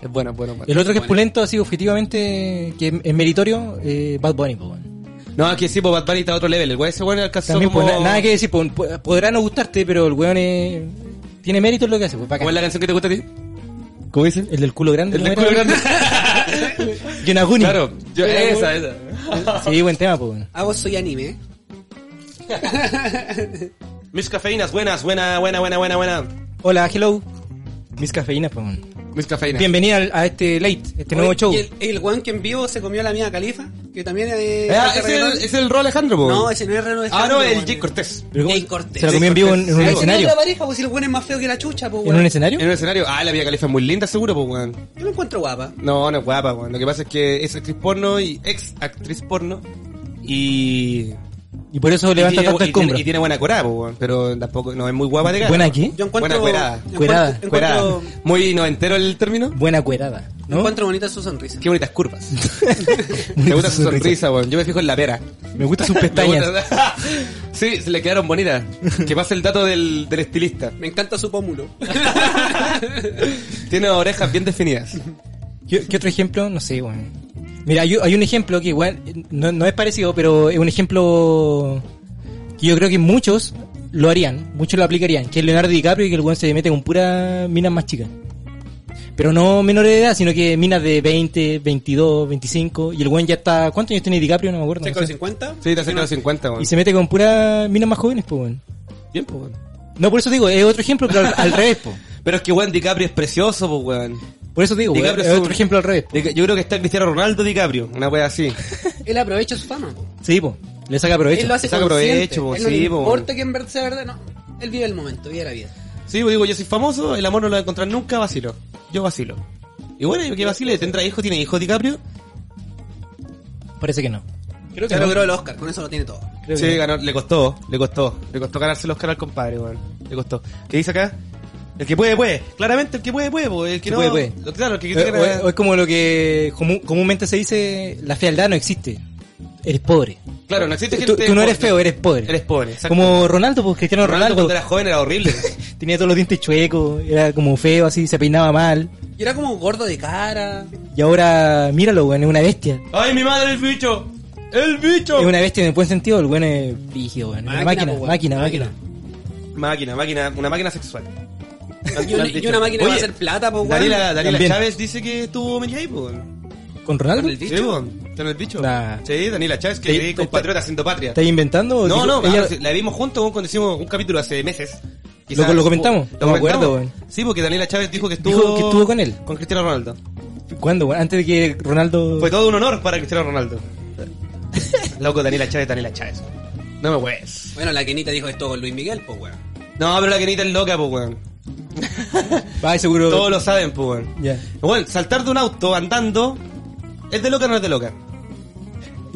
Es bueno, bueno, bueno. El otro que es pulento, así objetivamente, que es meritorio, eh, Bad Bunny, po, weón. No, aquí sí, pues Bad Bunny está a otro level. El weón ese weón alcanzó También, como... pues, na- nada que decir, pues, po- podrá no gustarte, pero el weón es- tiene mérito en lo que hace, pues, bacán. ¿Cómo es la canción que te gusta a ti? ¿Cómo dicen? El del culo grande. El del ¿cómo culo grande. Yonaguni. claro, yo, esa, esa. Sí, buen tema, pues. Ah, vos soy anime. Mis cafeínas, buenas, buena, buena, buena, buena, buena. Hola, hello. Mis cafeínas, pues. Bienvenida al- a este late, este nuevo Oye, show. Y el, el weón que en vivo se comió a la mía califa, que también es. Ah, ese es el, reggaetón. ese es el rol Alejandro, po. No, ese no es Reno de Ah, no, el Jake Jake Cortés. Pero ¿cómo- Jay Cortés. Se la comió en vivo en, en un escenario. la pareja, pues si el weón es más feo que la chucha, pues ¿En weón. un escenario? En un escenario. Ah, la Vía Califa es muy linda, seguro, pues, weón. Yo lo encuentro guapa. No, no es guapa, weón. Lo que pasa es que es actriz porno y ex actriz porno. Y. Y por eso levanta tiene, tanta y, tiene, escombro. y tiene buena corada. Pero tampoco, no es muy guapa de cara. ¿Buena qué? Yo encuentro. Buena cuerada. Cuerada. encuentro- Cuerada. encuentro- Muy noventero el término. Buena cuerada, ¿no? Encuentro bonita su sonrisa. Qué bonitas curvas. Me gusta su sonrisa, weón. Yo me fijo en la pera. Me gustan sus pestañas. gusta- sí, se le quedaron bonitas. Que pase el dato del, del estilista. Me encanta su pómulo. Tiene orejas bien definidas. ¿Qué, qué otro ejemplo? No sé, weón. Mira, hay, hay un ejemplo que igual no, no es parecido, pero es un ejemplo que yo creo que muchos lo harían, muchos lo aplicarían, que es Leonardo DiCaprio y que el weón se mete con puras minas más chicas. Pero no menores de edad, sino que minas de 20, 22, 25, y el weón ya está... ¿Cuántos años tiene DiCaprio? No me acuerdo. no ¿Cerca de sé. los 50? Sí, te acerca a los 50, weón. Y se mete con puras minas más jóvenes, pues, weón. Bien, pues, weón. No, por eso digo, es otro ejemplo, pero al, al revés, pues. Pero es que, weón, DiCaprio es precioso, pues, weón. Por eso digo, DiCaprio es es otro un- ejemplo al revés. po. Yo creo que está Cristiano Ronaldo DiCaprio, una wea así. Él aprovecha su fama. po. Sí, pues. Le saca provecho. Él lo hace Saca consciente. provecho, po, Él no sí, le po. importa que en verdad sea verdad, no. Él vive el momento, vive la vida. Sí, pues digo, yo soy famoso, el amor no lo voy a encontrar nunca, vacilo. Yo vacilo. Y bueno, yo que vacile, ¿tendrá hijos? ¿Tiene hijos DiCaprio? Parece que no. Creo Ya logró el Oscar, con eso lo tiene todo. Creo sí, que no. ganó, le costó, le costó. Le costó ganarse el Oscar al compadre, weón. Le costó. ¿Qué dice acá? El que puede, puede. Claramente el que puede, puede, po. El que Que no... puede, Lo- Claro, el que Eh, critica... o, es- o es como lo que comu- comúnmente se dice, la fealdad no existe. Eres pobre. Claro, no existe Tú, gente... tú no eres pobre. feo, eres pobre. Eres pobre, exacto. Como Ronaldo, pues Cristiano Ronaldo Ronaldo, cuando era joven era horrible. tenía todos los dientes chuecos, era como feo así, se peinaba mal. Y era como gordo de cara. Y ahora, míralo, weón, es una bestia. ¡Ay, mi madre, el bicho! ¡El bicho! Es una bestia en el buen sentido, el weón es rígido, weón. Una máquina, máquina, máquina. Máquina, máquina, una máquina sexual. Y una, y una máquina Oye, va a hacer plata, po, weón. Daniela, Daniela. Chávez dice que estuvo ahí, po. ¿Con Ronaldo? Con el. Nah. Sí, Daniela Chávez, que es compatriota haciendo patria. ¿Estás inventando? o No, no, ella- ah, la vimos juntos weón, cuando hicimos un capítulo hace meses. ¿Lo- lo comentamos? Lo No me comentamos. acuerdo, weón. Sí, porque Daniela Chávez dijo que estuvo... Dijo que estuvo con él. Con Cristiano Ronaldo. ¿Cuándo, weón? Antes de que Ronaldo... Fue todo un honor para Cristiano Ronaldo. Loco, Daniela Chávez, Daniela Chávez. No me puedes. Bueno, la Kenita dijo esto con Luis Miguel, pues, weón. No, pero la Kenita es loca, pues, weón. Ay, seguro... Todos lo saben, pues, weón. Bueno, saltar de un auto andando... ¿Es de loca o no es de loca?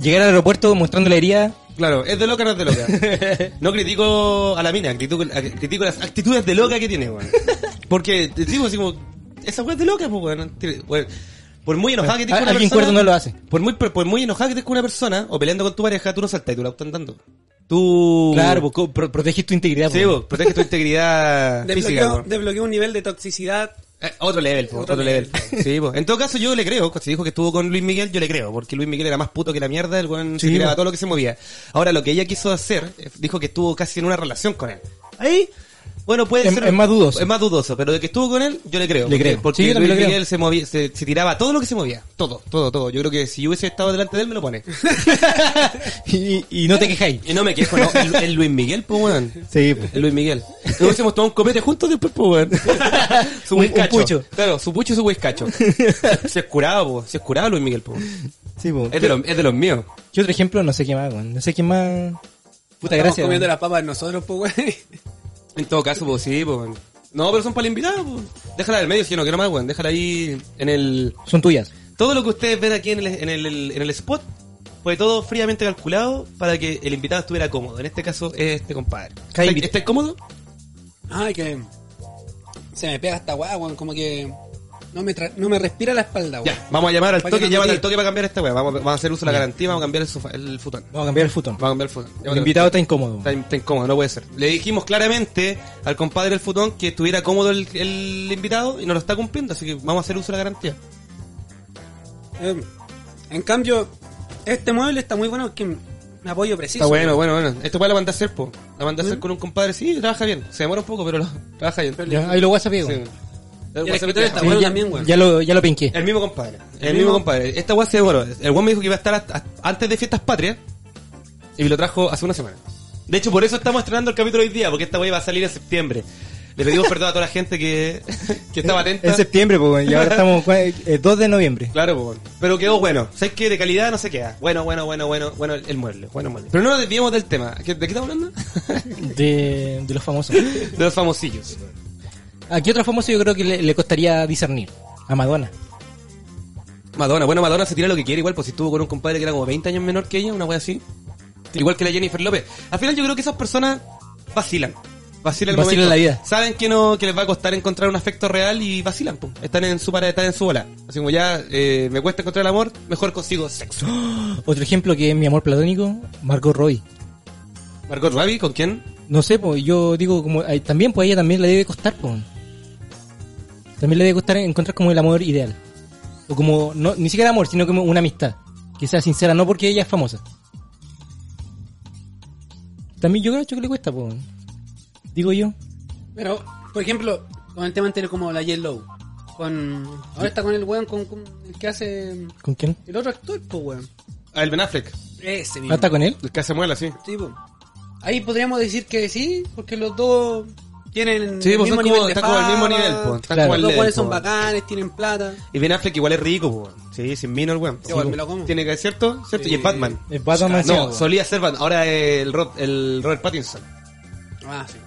Llegar al aeropuerto mostrando la herida... Claro, es de loca o no es de loca. No critico a la mina, critico, critico las actitudes de loca que tiene, weón. Porque, te digo así como, esa weá es de loca, pues, weón. Weón. Por muy enojada que estés con una Alguien persona... cuerdo no lo hace. Por muy, por muy enojada que estés con una persona, o peleando con tu pareja, tú no saltas tú el auto andando. Tú... Claro, pues, proteges tu integridad. Sí, pues. vos, protege tu integridad física, Desbloqueó, un nivel de toxicidad. Eh, otro level, po, Otro otro, level. Sí, po. En todo caso, yo le creo. Si dijo que estuvo con Luis Miguel, yo le creo. Porque Luis Miguel era más puto que la mierda. El weón se Sí, tiraba po. todo lo que se movía. Ahora, lo que ella quiso hacer, eh, dijo que estuvo casi en una relación con él. Ahí, bueno, puede Es- ser. es más dudoso. Es más dudoso. Pero de que estuvo con él, yo le creo. Le porque, creo. Porque Sí, yo Luis creo. Miguel se movía, se, se tiraba todo lo que se movía. Todo, todo, todo. Yo creo que si yo hubiese estado delante de él, me lo pone. y, y no te quejáis. Y no me quejo, no. El, el Luis Miguel, pues, weón. Sí, pues. El Luis Miguel. Nos hubiésemos tomado un copete juntos después, pues, weón. su Un- pucho. Claro, su pucho y su whiskacho. se es curado, po. Se es curado Luis Miguel, po. Sí, pues. Es de, los, es de los míos. ¿Qué otro ejemplo? No sé qué más, weón. No sé qué más... Puta Estamos gracia. comiendo las papas nosotros, pues, weón. En todo caso, pues sí, pues. No, pero son para el invitado, pues. Déjala del medio si yo no quiero más, weón. Déjala ahí en el... Son tuyas. Todo lo que ustedes ven aquí en el, en el, en el spot fue todo fríamente calculado para que el invitado estuviera cómodo. En este caso es este compadre. Cada ¿Está, invit- está cómodo? Ay, que... Se me pega esta weá, weón. Como que... No me, tra- no me respira la espalda, weón. Ya, vamos a llamar al toque, metí. al toque para cambiar esta weá. Vamos, vamos a hacer uso de la garantía, vamos a cambiar el, sofá, el futón. Vamos a cambiar el futón. Vamos a cambiar el futón. El invitado está incómodo. Está, está incómodo, no puede ser. Le dijimos claramente al compadre del futón que estuviera cómodo el, el invitado y no lo está cumpliendo, así que vamos a hacer uso de la garantía. Eh, en cambio, este mueble está muy bueno que me apoyo preciso. Está bueno, bueno, bueno. Esto para la mandé a hacer, po. La mandé a hacer con un compadre, sí, trabaja bien. Se demora un poco, pero lo, trabaja bien. Ya, ahí lo WhatsApp, Sí. Weón. El ya, también, weón. ya lo, ya lo pinqué. El mismo compadre. El, El mismo compadre. Esta weá se bueno, el weón me dijo que iba a estar hasta- hasta antes de fiestas patrias. Y me lo trajo hace una semana. De hecho, por eso estamos estrenando el capítulo hoy día, porque esta weá va a salir en septiembre. Le pedimos perdón a toda la gente que, que estaba atenta. En septiembre, pues, y ahora estamos eh, 2 de noviembre. Claro, pues, bueno. pero quedó bueno. ¿Sabes qué? De calidad no se queda. Bueno, bueno, bueno, bueno, bueno el mueble, bueno mueble. Pero no nos desviemos del tema. ¿Qué- ¿De qué estamos hablando? De, de los famosos. de los famosillos. ¿A qué otro famoso yo creo que le, le costaría discernir? A Madonna. Madonna, bueno, Madonna se tira lo que quiere igual, pues si estuvo con un compadre que era como 20 años menor que ella, una wea así. Igual que la Jennifer López. Al final yo creo que esas personas vacilan. Vacilan el Vacilan momento. la vida. Saben que no, que les va a costar encontrar un afecto real y vacilan, pues. Están en su para, están en su bola. Así como ya, eh, me cuesta encontrar el amor, mejor consigo sexo. Otro ejemplo que es mi amor platónico, Margot Robbie. Margot Robbie, ¿con quién? No sé, pues yo digo como también pues a ella también le debe costar, pues. También le debe costar encontrar como el amor ideal. O como no ni siquiera amor, sino como una amistad que sea sincera, no porque ella es famosa. También yo creo que le cuesta, pues. Digo yo. Pero, por ejemplo, con el tema anterior como la J. Low. Con, ahora está con el weón con, con el que hace ¿Con quién? el otro actor, pues weón. Ah, el Ben Affleck. Ese mismo. ¿Ah, está con él? El que hace muela, sí. Sí, po. Ahí podríamos decir que sí, porque los dos tienen Sí, el pues mismo como, nivel de están como al mismo fama, nivel, pues. Están Claro. como al Los cuales son po. bacanes, tienen plata. Y Ben Affleck igual es rico, pues. Sí, sin vino el weón. Sí, igual me lo como. Tiene que ser cierto, ¿cierto? Sí. Y es Batman. Es Batman no, Mansión. solía ser Batman. Ahora es el, Rod- el Robert Pattinson. Ah, sí.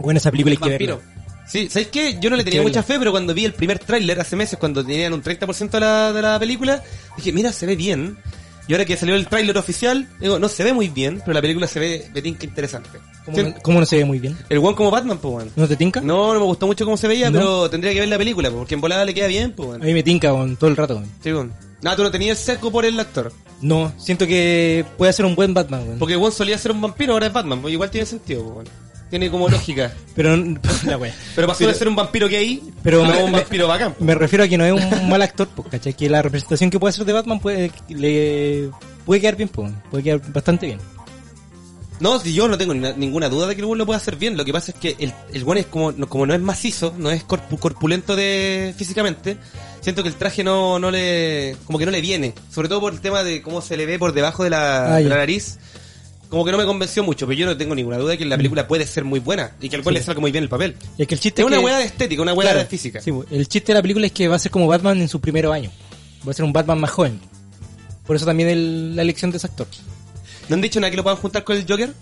Bueno, esa película hay que Vampiro. verla. Sí, ¿sabes qué? Yo no le tenía mucha fe, pero cuando vi el primer tráiler hace meses, cuando tenían un 30% de la, de la película, dije, mira, se ve bien. Y ahora que salió el tráiler oficial, digo, no se ve muy bien, pero la película se ve, ve tinca interesante. ¿Cómo, Sí, no, cómo no se ve muy bien? El one como Batman, pues, weón. ¿No te tinca? No, no me gustó mucho cómo se veía, ¿No? pero tendría que ver la película, porque en volada le queda bien, pues, A weón. mí me tinca con todo el rato. weón. Sí, weón. No, tú no tenías seco por el actor. No, siento que puede ser un buen Batman, weón. Porque One solía ser un vampiro, ahora es Batman, pues igual tiene sentido, pues, weón. Tiene como lógica. Pero, la wea. Pero pasó de ser un vampiro gay Pero me- un me- vampiro bacán. Me refiero a que no es un mal actor, pues, ¿cachai? Que la representación que puede hacer de Batman puede, le, puede quedar bien, pues, puede quedar bastante bien. No, si yo no tengo ni- ninguna duda de que el weón lo pueda hacer bien. Lo que pasa es que el, el weón es como, no- como no es macizo, no es corpu- corpulento de físicamente, siento que el traje no, no le, como que no le viene. Sobre todo por el tema de cómo se le ve por debajo de la, Ah, de ya. la nariz. Como que no me convenció mucho, pero yo no tengo ninguna duda de que la película puede ser muy buena y que al weón le salga muy bien el papel. Y es que el chiste Es una que- weá de estética, una Claro, de física. sí, pues, el chiste de la película es que va a ser como Batman en su primer año. Va a ser un Batman más joven. Por eso también el- la elección de ese actor. ¿No han dicho nada que lo puedan juntar con el Joker?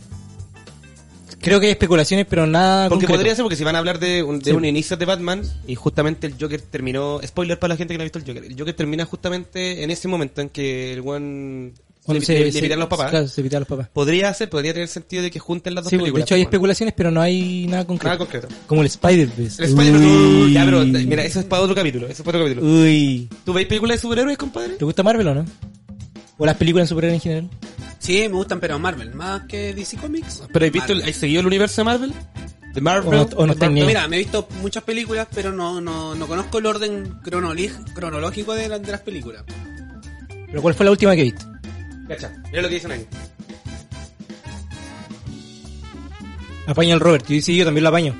Creo que hay especulaciones, pero nada Porque concreto. podría ser, porque si van a hablar de un, de Sí. un inicio de Batman, y justamente el Joker terminó, spoiler para la gente que no ha visto el Joker, el Joker termina justamente en ese momento en que el one Le, se, se- pitan los papás. claro, se pitan los papás. Podría ser, podría tener sentido de que junten las dos Sí, pues, de películas. hecho hay especulaciones, pero no hay nada concreto. Nada concreto. Como el Spider-Verse. El Spider-Man, Uy. ya, pero, mira, eso es para otro capítulo, eso es para otro capítulo. Uy. ¿Tú veis películas de superhéroes, compadre? ¿Te gusta Marvel o no? ¿O las películas en superhéroes en general? Sí, me gustan, pero Marvel, más que DC Comics. ¿Pero has visto, has seguido el universo de Marvel? ¿De Marvel? O no- o no ¿De tenía-? Mira, me he visto muchas películas, pero no, no, no conozco el orden cronológico de, la- de las películas. ¿Pero cuál fue la última que viste? Cacha, mira lo que dicen ahí. Apaña al Robert. Yo, sí, yo también lo apaño.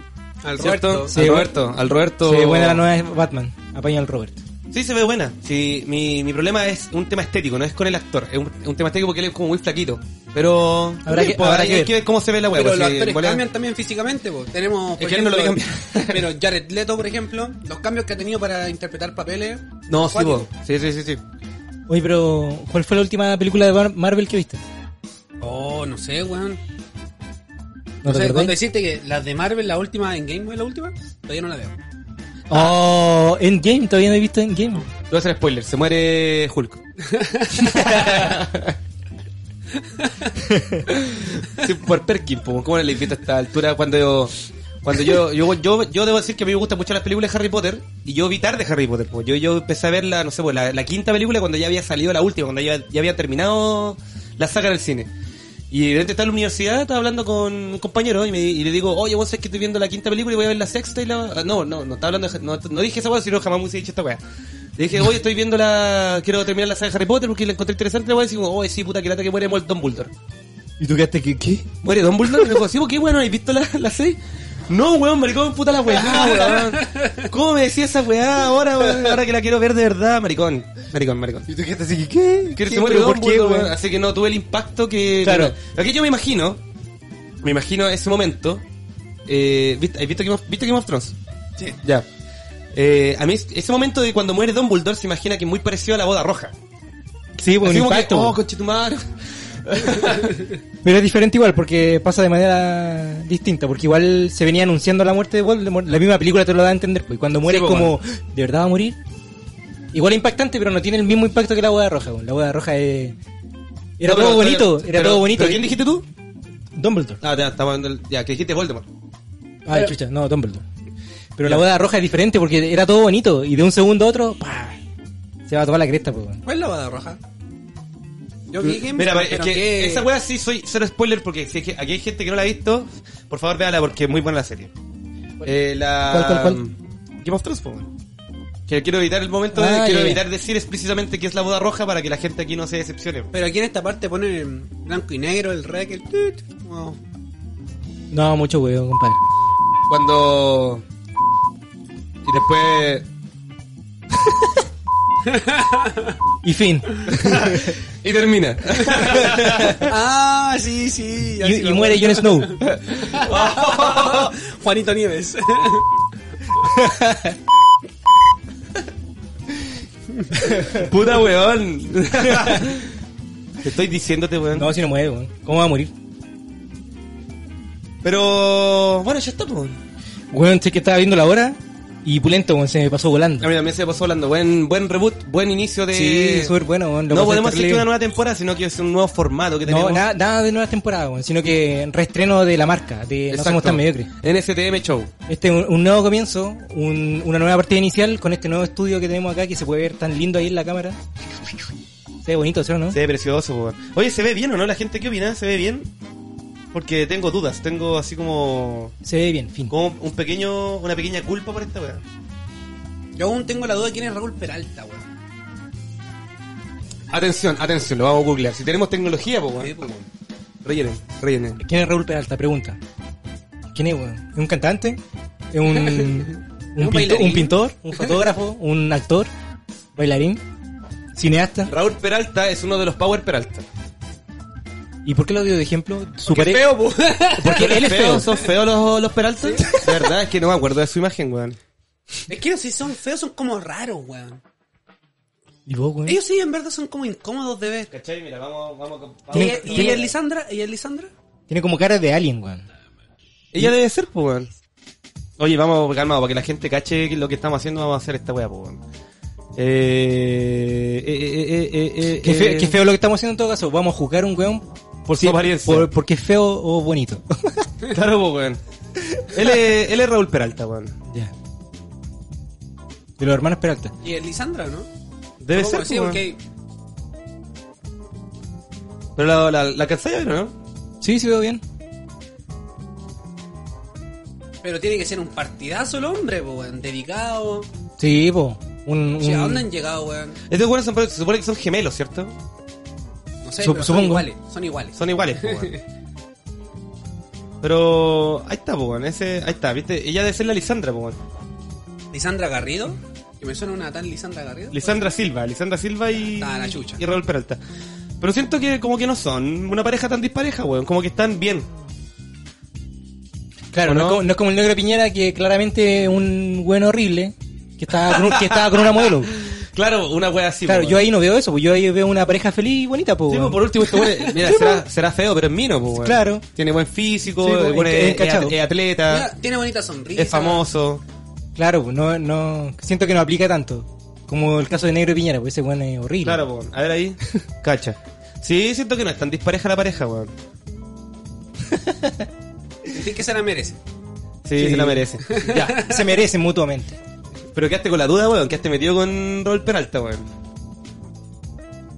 Al ¿Cierto? Roberto. Sí, al Roberto, al Roberto. Se ve buena la nueva Batman. Apaña al Robert. Sí, se ve buena. Sí, mi, mi problema es un tema estético, no es con el actor. Es un, un tema estético porque él es como muy flaquito. Pero. Habrá que- pues, habrá hay, que hay ver. que ver cómo se ve la web. Pero los actores cambian también físicamente, po. Tenemos, por Es que él no lo pero Jared Leto, por ejemplo, los cambios que ha tenido para interpretar papeles. No, sí, sí, sí, sí. Oye, pero ¿cuál fue la última película de Mar- Marvel que viste? Oh, no sé, weón. ¿No No te sé, cuando deciste que las de Marvel, la última en Game Boy, la última, todavía no la veo. Oh, Endgame, todavía no he visto Endgame. Te voy a hacer spoiler, se muere Hulk. sí, por Perkin, po. ¿cómo le invito a esta altura cuando yo... Cuando yo, yo, yo, yo debo decir que a mí me gustan mucho las películas de Harry Potter y yo vi tarde Harry Potter. Pues. Yo, yo empecé a ver la, no sé, pues, la, la quinta película cuando ya había salido la última, cuando ya, ya había terminado la saga del cine. Y de repente estaba en la universidad, estaba hablando con un compañero y, me, y le digo, oye, vos sabés que estoy viendo la quinta película y voy a ver la sexta y la... No, no, no estaba hablando de- no, no dije esa weá, sino jamás me hubiese dicho esta weá. Le dije, oye, estoy viendo la... Quiero terminar la saga de Harry Potter porque la encontré interesante. Le voy a decir, oye, sí, puta, que lata que muere Dumbledore. ¿Y tú quedaste que qué? ¿Muere Dumbledore? Y me dijo, sí, ¿por qué, bueno, ¿has visto la, la seis? No, weón, maricón, puta la weá, weón. ¿Cómo me decía esa weá ahora, weón? Ahora que la quiero ver de verdad, maricón. Maricón, maricón. ¿Y tú qué así? ¿Qué? ¿Qué? muere ¿Pero ¿Por qué, weón? weón. Así que no tuve el impacto que... Claro. Aquí yo me imagino, me imagino ese momento, eh, ¿viste, ¿has visto Game of, ¿viste Game of Thrones? Sí. Ya. Eh, a mí ese momento de cuando muere Dumbledore se imagina que es muy parecido a la boda roja. Sí, pues un como que, impacto. oh, conchetumare. Pero es diferente igual, porque pasa de manera distinta, porque igual se venía anunciando la muerte de Voldemort, la misma película te lo da a entender, pues y cuando muere Sí, es pues, como, ¿de verdad va a morir? Igual es impactante, pero no tiene el mismo impacto que la boda roja, pues. la boda roja es... Era No, pero- todo bonito, pero- era pero- todo bonito. ¿Pero quién dijiste tú? Dumbledore. Ah, ya, estamos en el- ya, que dijiste Voldemort. Ah, chucha, no, Dumbledore. Pero la boda roja es diferente porque era todo bonito y de un segundo a otro, ¡pah! se va toda la cresta, pues. ¿Cuál es la boda roja? Yo vi Game Mira, pero es que que- esa wea sí soy cero spoiler porque si es que aquí hay gente que no la ha visto, por favor véala porque es muy buena la serie. Eh, la ¿Cuál, cuál, cuál? Game of Thrones. Que quiero evitar el momento de Ah, quiero ya. evitar decir explícitamente que es la boda roja para que la gente aquí no se decepcione. Pero aquí en esta parte ponen blanco y negro, el rec, el tut. No, mucho huevo, compadre. Cuando y después Y fin. y termina. Ah, sí, sí. y, muere Jon. Snow. Juanito Nieves. Puta weón. Te estoy diciéndote, weón. No, si no muere, weón. ¿Cómo va a morir? Pero bueno, ya está, pues. Weón, sé que estaba viendo la hora y Pulento, weón, se me pasó volando. A mí también se me pasó hablando. Buen, buen reboot, buen inicio de. Sí, súper bueno, No podemos decir que una nueva temporada, sino que es un nuevo formato que No, tenemos. nada, nada de nuevas temporadas, weón, sino que reestreno de la marca, de No Exacto. somos tan mediocres. NSTM Show. Este es un, un nuevo comienzo, un- una nueva partida inicial con este nuevo estudio que tenemos acá que se puede ver tan lindo ahí en la cámara. Se ve bonito, ¿sí o no? Se ve precioso, po. Oye, ¿se ve bien o no? ¿La gente qué opina? ¿Se ve bien? Porque tengo dudas, tengo así como. Se ve bien, fin. como un pequeño, una pequeña culpa por esta weá. Yo aún tengo la duda de quién es Raúl Peralta, weón. Atención, atención, lo vamos a googlear. Si tenemos tecnología, pues Sí, weón. pues, weón. Rellenen, rellenen. ¿Quién es Raúl Peralta? Pregunta. ¿Quién es, weón? ¿Es un cantante? ¿Es un, un, un pinto- bailarín? un pintor? ¿Un fotógrafo? ¿Un actor? ¿Bailarín? ¿Cineasta? Raúl Peralta es uno de los Power Peralta. ¿Y por qué lo dio de ejemplo? Su Qué pare- feo, po. Porque él es feo. ¿Son feos los, los Peralta? De verdad, es que no me acuerdo de su imagen, weón. Es que si son feos, son como raros, weón. ¿Y vos, weón? Ellos sí, en verdad, son como incómodos de ver. ¿Cachai? Mira, vamos, vamos, vamos. ¿Y, y es Lisandra? ¿Y es Lisandra? Tiene como cara de alien, weón. Ella debe ser, pues, weón. Oye, vamos calmado, para que la gente cache lo que estamos haciendo, vamos a hacer esta weá, pues, weón. Eh, eh, eh, eh, eh, eh, Qué feo, eh, qué feo lo que estamos haciendo en todo caso. Vamos a juzgar un weón por Su apariencia. por- porque es feo o bonito. Claro, pues, weón. Él es, él es Raúl Peralta, weón. ya. De los hermanos Peralta. Y es Lisandra, ¿no? Debe ser, sí, pues, weón. porque Pero la, la, la alcanzáis a ver, ¿o ¿no? Sí, sí veo bien. Pero tiene que ser un partidazo el hombre, po, weón. Dedicado. Sí, po. Un, O sea, ¿a un- dónde han llegado, weón? Estos weones son- se supone que son gemelos, ¿cierto? No sé, Sup- pero son supongo. iguales. Son iguales. Son iguales, weón. Pero ahí está, weón. Ese, ahí está, ¿viste? Ella debe ser la Lisandra, weón. Lisandra Garrido. Que me suena una tal Lisandra Garrido. Lisandra Silva, Lisandra Silva y, Ah, la chucha. y Raúl Peralta. Pero siento que como que no son una pareja tan dispareja, weón. Como que están bien. Claro, ¿O no? no? es como, no es como el negro Piñera que claramente es un buen horrible que estaba con, un- que estaba con una modelo. Claro, una wea así. claro, po, yo ahí no veo eso, pues yo ahí veo una pareja feliz y bonita, pues. Sí, por último, este weón, mira, será, será feo, pero es mino, pues, weón. Claro. Tiene buen físico, Sí, es- es, es es- cachado. es atleta, Mira, tiene bonita sonrisa. es famoso. Claro, pues no, no, siento que no aplica tanto. Como el caso de Negro Piñera, pues ese weón es horrible. Claro, pues, a ver ahí, cacha. Sí, siento que no es tan dispareja la pareja, weón. Sí que se la merece. Sí, Sí. se la merece. Ya, se merecen mutuamente. Pero quedaste con la duda, weón, quedaste metido con Raúl Peralta, weón.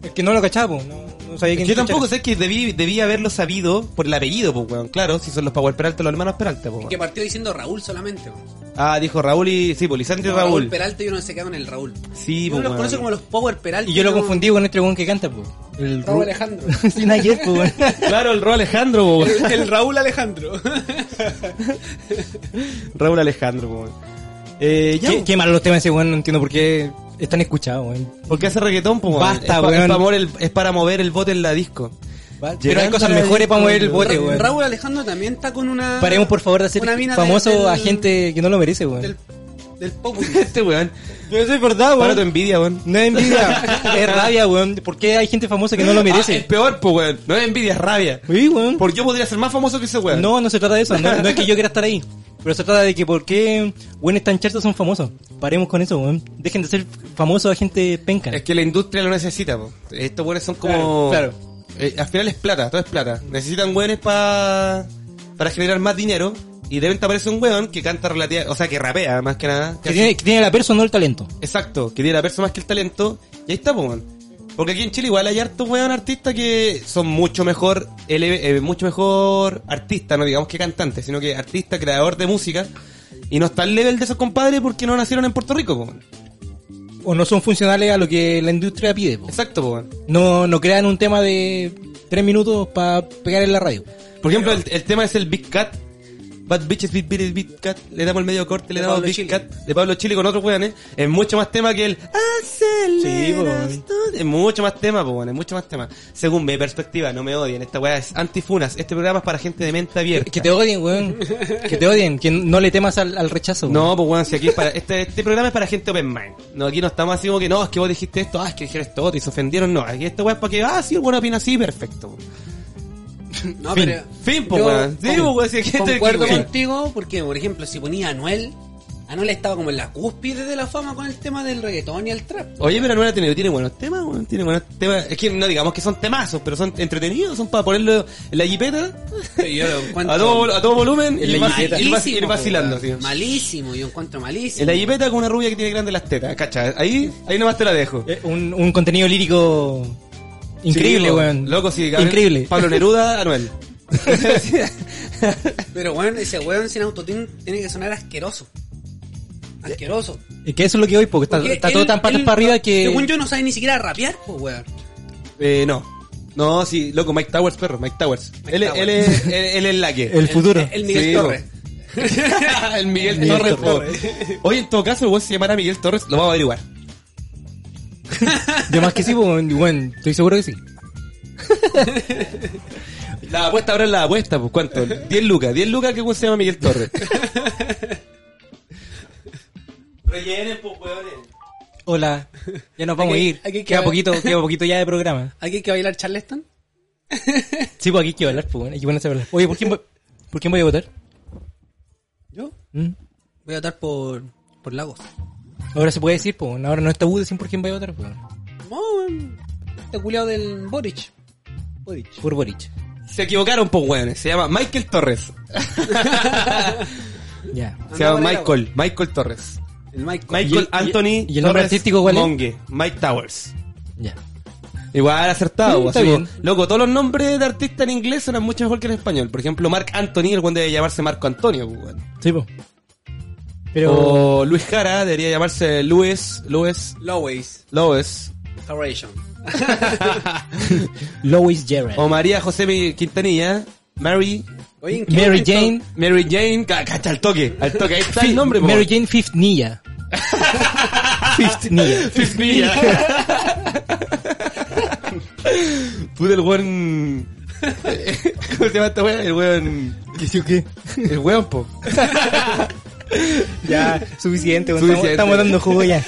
Es que no lo cachaba, pues, no, no sabía quién Yo tampoco sé que debí, debí haberlo sabido por el apellido, pues, weón. Claro, si son los Power Peralta, los hermanos Peralta, pues. Que partió diciendo Raúl solamente. po. Ah, dijo Raúl y... Sí, pues, Lisandro y Raúl. Raúl. Peralta y uno se queda con el Raúl. Sí, uno pues, los weón. conoce como los Power Peralta. Y yo lo no- confundí con este weón que canta, pues. El Raúl Ru- Alejandro. Sin ayer, pues, weón. Claro, el Raúl Alejandro, po, weón. El, el Raúl Alejandro. Raúl Alejandro, po, weón. Eh, ya, Qué, po. qué malos los temas ese, weón. No entiendo por qué están escuchados, weón. ¿Por qué hace reggaetón, po, weón? Basta, es, pa- weón. es para mover el, es para mover el bote en la disco. Pero hay cosas mejores para mover el bote, Ra- weón. Raúl Alejandro también está con una. Paremos, por favor, de hacer famoso del- a gente que no lo merece, weón. Del, del. Este weón. Eso es verdad, Para tu weón. envidia, weón. No es envidia, es rabia, weón. ¿Por qué hay gente famosa que no lo Ah, es merece? peor, po, weón. No es envidia, es rabia. Sí, weón. Porque yo podría ser más famoso que ese weón. No, no se trata de eso. No, no es que yo quiera estar ahí. Pero se trata de que por qué buenos tan chartos son famosos. Paremos con eso, weón. Dejen de ser famosos a gente penca. Es que la industria lo necesita, po. Estos weones son como... Claro, Eh, al final es plata, todo es plata. Necesitan weones pa... para generar más dinero. Y de repente aparece un weón que canta relativa... O sea, que rapea, más que nada. Que tiene, que tiene la persona, no el talento. Exacto, que tiene la persona más que el talento. Y ahí está, po, weón. Porque aquí en Chile igual hay hartos weón artistas que son mucho mejor, eh, mucho mejor artista, no digamos que cantante, sino que artista, creador de música. Y no está al level de esos compadres porque no nacieron en Puerto Rico, weón. O no son funcionales a lo que la industria pide. po. Exacto, po, weón. No, no crean un tema de tres minutos para pegar en la radio. Por ejemplo, el, el tema es el Big Cat. Bad Bitches Big Beat Big Cat. Le damos el medio corte, le damos Big. Cat de Pablo Chile con otros weones. Es mucho más tema que el Aceleras Sí. Es mucho más tema, po, weón, es mucho más tema. Según mi perspectiva, no me odien. Esta weá es antifunas. Este programa es para gente de mente abierta. Que te odien, weón. Que te odien. Que no le temas al, al rechazo. weón. No, pues weón, si aquí es para, este, este programa es para gente open mind. No, aquí no estamos así como que no, es que vos dijiste esto, ah, es que dijeron esto y se ofendieron. No, aquí esta weá es para que, ah, sí, el weón opina así, perfecto. No, Fin. pero. Fin, po, weón. Sí, weón, si gente Concuerdo que- contigo porque, por ejemplo, si ponía a Anuel, Anuel estaba como en la cúspide de la fama con el tema del reggaetón y el trap. Oye, pero Anuel tiene, tiene buenos temas, weón, tiene buenos temas. Es que no digamos que son temazos, pero son entretenidos, son para ponerlo en la jipeta, Yo lo encuentro a todo, a todo volumen, y la malísimo, vacilando, tío. weón. Malísimo, yo encuentro malísimo. En la jipeta con una rubia que tiene grandes las tetas, cacha. Ahí, ahí nomás te la dejo. Eh, un, un contenido lírico increíble, Sí, weón. Loco, sí, Gabriel- Increíble. Pablo Neruda, Anuel. Pero weón, ese weón sin autotune tiene que sonar asqueroso. Asqueroso. Es que eso es lo que hoy, porque está, Porque está todo él- tan patas para arriba que... Según yo no sabe ni siquiera rapear, pues weón. Eh, no. No, sí, loco, Mike Towers, perro, Mike Towers. Mike él, Towers. él, es, él, él es la que. El futuro. El, el Miguel Sí, Torres. el Miguel, Miguel Torres. Torres. Oye, en todo caso, el weón se llamará Miguel Torres, lo vamos a averiguar. De más que sí, pues, bueno, estoy seguro que sí. La apuesta ahora es la apuesta, pues cuánto? 10 lucas, 10 lucas que se llama Miguel Torres. Rellenen, pues weones. Hola, ya nos vamos a ir. aquí queda poquito, queda poquito ya de programa. ¿Aquí hay que bailar Charleston? Sí, pues aquí hay que hablar, pues, bueno, hay que ponerse a hablar. Oye, ¿por quién, voy- ¿por quién voy a votar? Yo ¿Mm? voy a votar por, por Lagos. Ahora se puede decir, pues, ahora no es tabú decir por quién voy a votar, pues. No, weón. Este culiao del Boric. Boric. por Boric. Se equivocaron, pues weones. Se llama Michael Torres. Ya. Se llama Michael, Michael Torres. El Michael. Michael ¿Y el- Anthony y el nombre Torres artístico cuál es? Monge, Mike Towers. Ya. Igual acertado, Sí, está así bien. Loco, todos los nombres de artistas en inglés suenan mucho mejor que en español. Por ejemplo, Mark Anthony, el buen debe llamarse Marco Antonio, pues, weón. Sí, pues. Pero... O Luis Jara debería llamarse Luis, Luis, Loways. Lois. Carration. Lois Gerald. O María José Mi- Quintanilla, Mary, Oye, ¿en qué Mary Jane. Mary Jane, ca- cacha al toque, al toque, ahí está el nombre, po. Mary Jane Fifth Nilla. Fifth Nilla. Fisnilla. Puta el weón. ¿Cómo se llama esta weón? El weón. ¿Qué sí o qué? El weón, po. Ya, suficiente. Suficiente. Estamos, estamos dando jugo ya.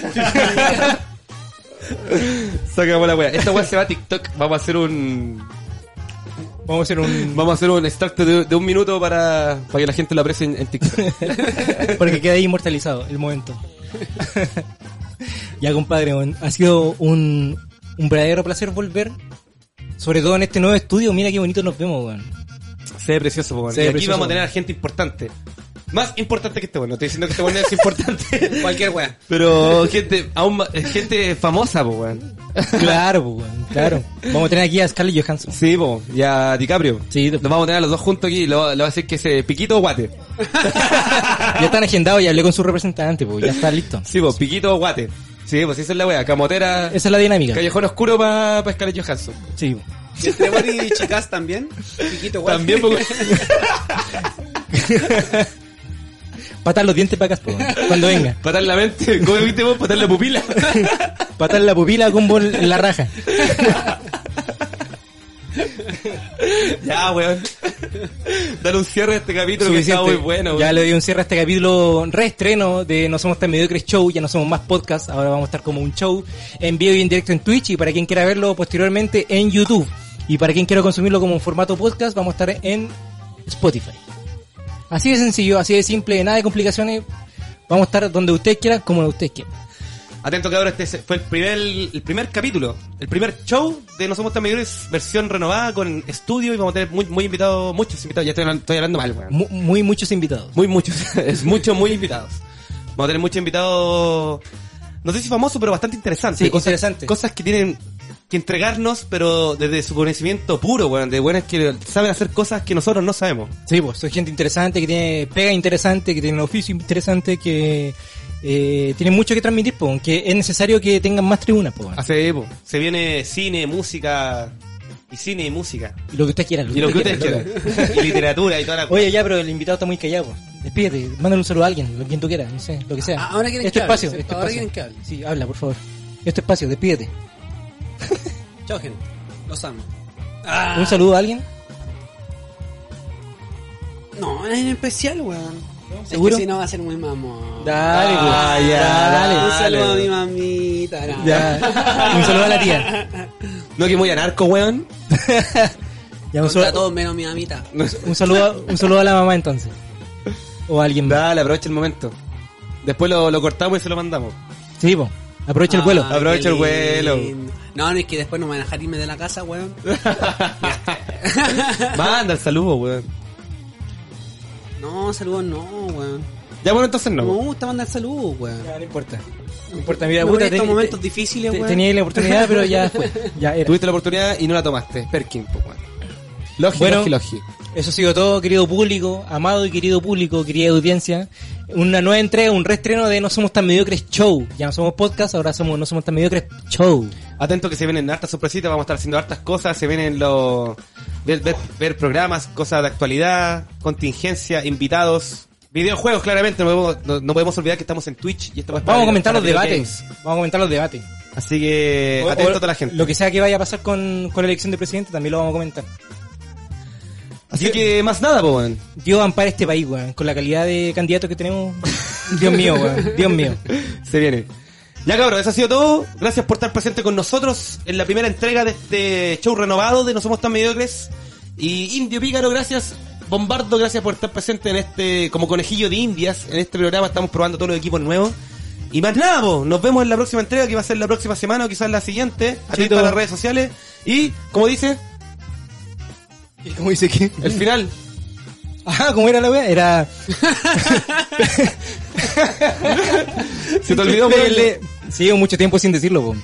Sacamos la weá. Esta weá se va a TikTok. Vamos a hacer un. Vamos a hacer un... Vamos a hacer un extracto de, de un minuto para, para que la gente lo aprecie en, en TikTok. Para que quede ahí inmortalizado el momento. ya, compadre, weón, ha sido un, un verdadero placer volver. Sobre todo en este nuevo estudio. Mira qué bonito nos vemos, weón. Se ve precioso, weón. Y aquí precioso. vamos a tener a gente importante. Más importante que este weón. No estoy diciendo que este weón es importante. Cualquier wea. Pero gente, aún más- gente famosa, po, weón. Claro, pues, weón, claro. Vamos a tener aquí a Scarlett Johansson. Sí, po, y a DiCaprio. Sí, Los vamos a tener a los dos juntos aquí y le va a decir que ese piquito o guate. Ya están agendados y hablé con su representante, pues ya está listo. Sí, po, piquito o guate. Sí, pues esa es la wea. Camotera. Esa es la dinámica. Callejón oscuro para pa Scarlett Johansson. Sí. ¿Y entre y chicas también? Chiquito, igual. También, porque... Patar los dientes para acá, cuando venga. patar la mente. ¿Cómo viste vos? Patar la pupila. Patar la pupila con bol en la raja. ya, weón. Dale un cierre a este capítulo que está muy bueno, Ya weón. le doy un cierre a este capítulo reestreno de No Somos Tan Mediocres Show, ya no somos más podcast, ahora vamos a estar como un show en vivo y en directo en Twitch y para quien quiera verlo posteriormente en YouTube. Y para quien quiera consumirlo como un formato podcast, vamos a estar en Spotify. Así de sencillo, así de simple, nada de complicaciones. Vamos a estar donde ustedes quieran, como ustedes quieran. Atento cabrón, este fue el primer, el primer capítulo, el primer show de No Somos Tan Mayores, versión renovada con estudio y vamos a tener muy, muy invitados, muchos invitados, ya estoy, hablando- estoy hablando mal, weón. Mu- muy muchos invitados. Muy muchos, es muchos, muy invitados. Vamos a tener muchos invitados, no sé si famosos, pero bastante interesantes. Sí, cosas, interesante. Cosas que tienen que entregarnos, pero desde su conocimiento puro, weón, de buenas que saben hacer cosas que nosotros no sabemos. Sí, pues soy gente interesante, que tiene pega interesante, que tiene un oficio interesante, que eh, tiene mucho que transmitir, pues, que es necesario que tengan más tribunas, pues. Hace, po, se viene cine, música, y cine y música. Y lo que ustedes quieran. Y lo que ustedes quieran. y literatura y toda la Oye, ya, pero el invitado está muy callado. pues. Despídete, mándale un saludo a alguien, lo quien tú quieras, no sé, lo que sea. Ah, ahora quieren este que hable, espacio, este Ahora espacio. quieren que hable. Sí, habla, por favor. Este espacio, despídete. Chao, gente. Los amo. Un saludo a alguien. No, en especial, weón. ¿Seguro? Es que si no va a ser muy mamón. Dale, pues. Ah, ya, dale. Un saludo a mi mamita. no. Ya. Un saludo a la tía. No que muy anarco, weón. Ya, un, saludo, todos menos mi mamita. un saludo, a- un saludo a la mamá entonces. O a alguien más. Dale, aprovecha el momento. Después lo, lo cortamos y se lo mandamos. Sí, pues. Aprovecha el vuelo. Ah, Aprovecha qué el vuelo. No, no, es que después no me van a dejar irme de la casa, weón. Manda el saludo, weón. No, saludos no, weón. Ya bueno, entonces No me no. gusta mandar saludos, weón. Ya, no importa. No importa, mira, Me puta, estos ten- momentos te- difíciles, te- weón. Tenía la oportunidad, pero ya fue. Ya era. Tuviste la oportunidad y no la tomaste. Perkin, pues, weón. Logi, Bueno. logi, logi. Eso ha sido todo, querido público, amado y querido público, querida audiencia. Una nueva entrega, un reestreno de No Somos Tan Mediocres Show. Ya no somos podcast, ahora somos No Somos Tan Mediocres Show. Atento que se vienen hartas sorpresitas, vamos a estar haciendo hartas cosas, se vienen los... Ver, ver, ver programas, cosas de actualidad, contingencia, invitados, videojuegos claramente, no podemos, no, no podemos olvidar que estamos en Twitch y esto va a Vamos a en- comentar los debates. Games. Vamos a comentar los debates. Así que O- atento o a toda la gente. Lo que sea que vaya a pasar con, con la elección de presidente también lo vamos a comentar. Así que más nada, pues, weón. Dios ampara este país, weón. Con la calidad de candidatos que tenemos. Dios mío, weón. Dios mío. Se viene. Ya cabrón, eso ha sido todo. Gracias por estar presente con nosotros en la primera entrega de este show renovado de No Somos Tan Mediocres. Y Indio Pícaro, gracias. Bombardo, gracias por estar presente en este, como conejillo de indias, en este programa. Estamos probando todos los equipos nuevos. Y más nada, po, nos vemos en la próxima entrega, que va a ser la próxima semana o quizás la siguiente. Atento Chito. a las redes sociales. Y, como dice, ¿Y cómo dice que? el final. Ah, ¿cómo era la weá? Era. Se te olvidó Pégale- Sí, llevo mucho tiempo sin decirlo, po.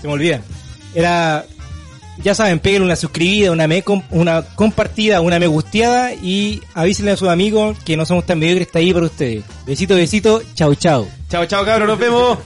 Se me olvida. Era. Ya saben, pégale una suscribida, una me com- una compartida, una me gusteada y avísenle a sus amigos que no somos tan mediocres, está ahí para ustedes. Besito, besito, chau, chau. Chao, chao, cabrón, nos vemos.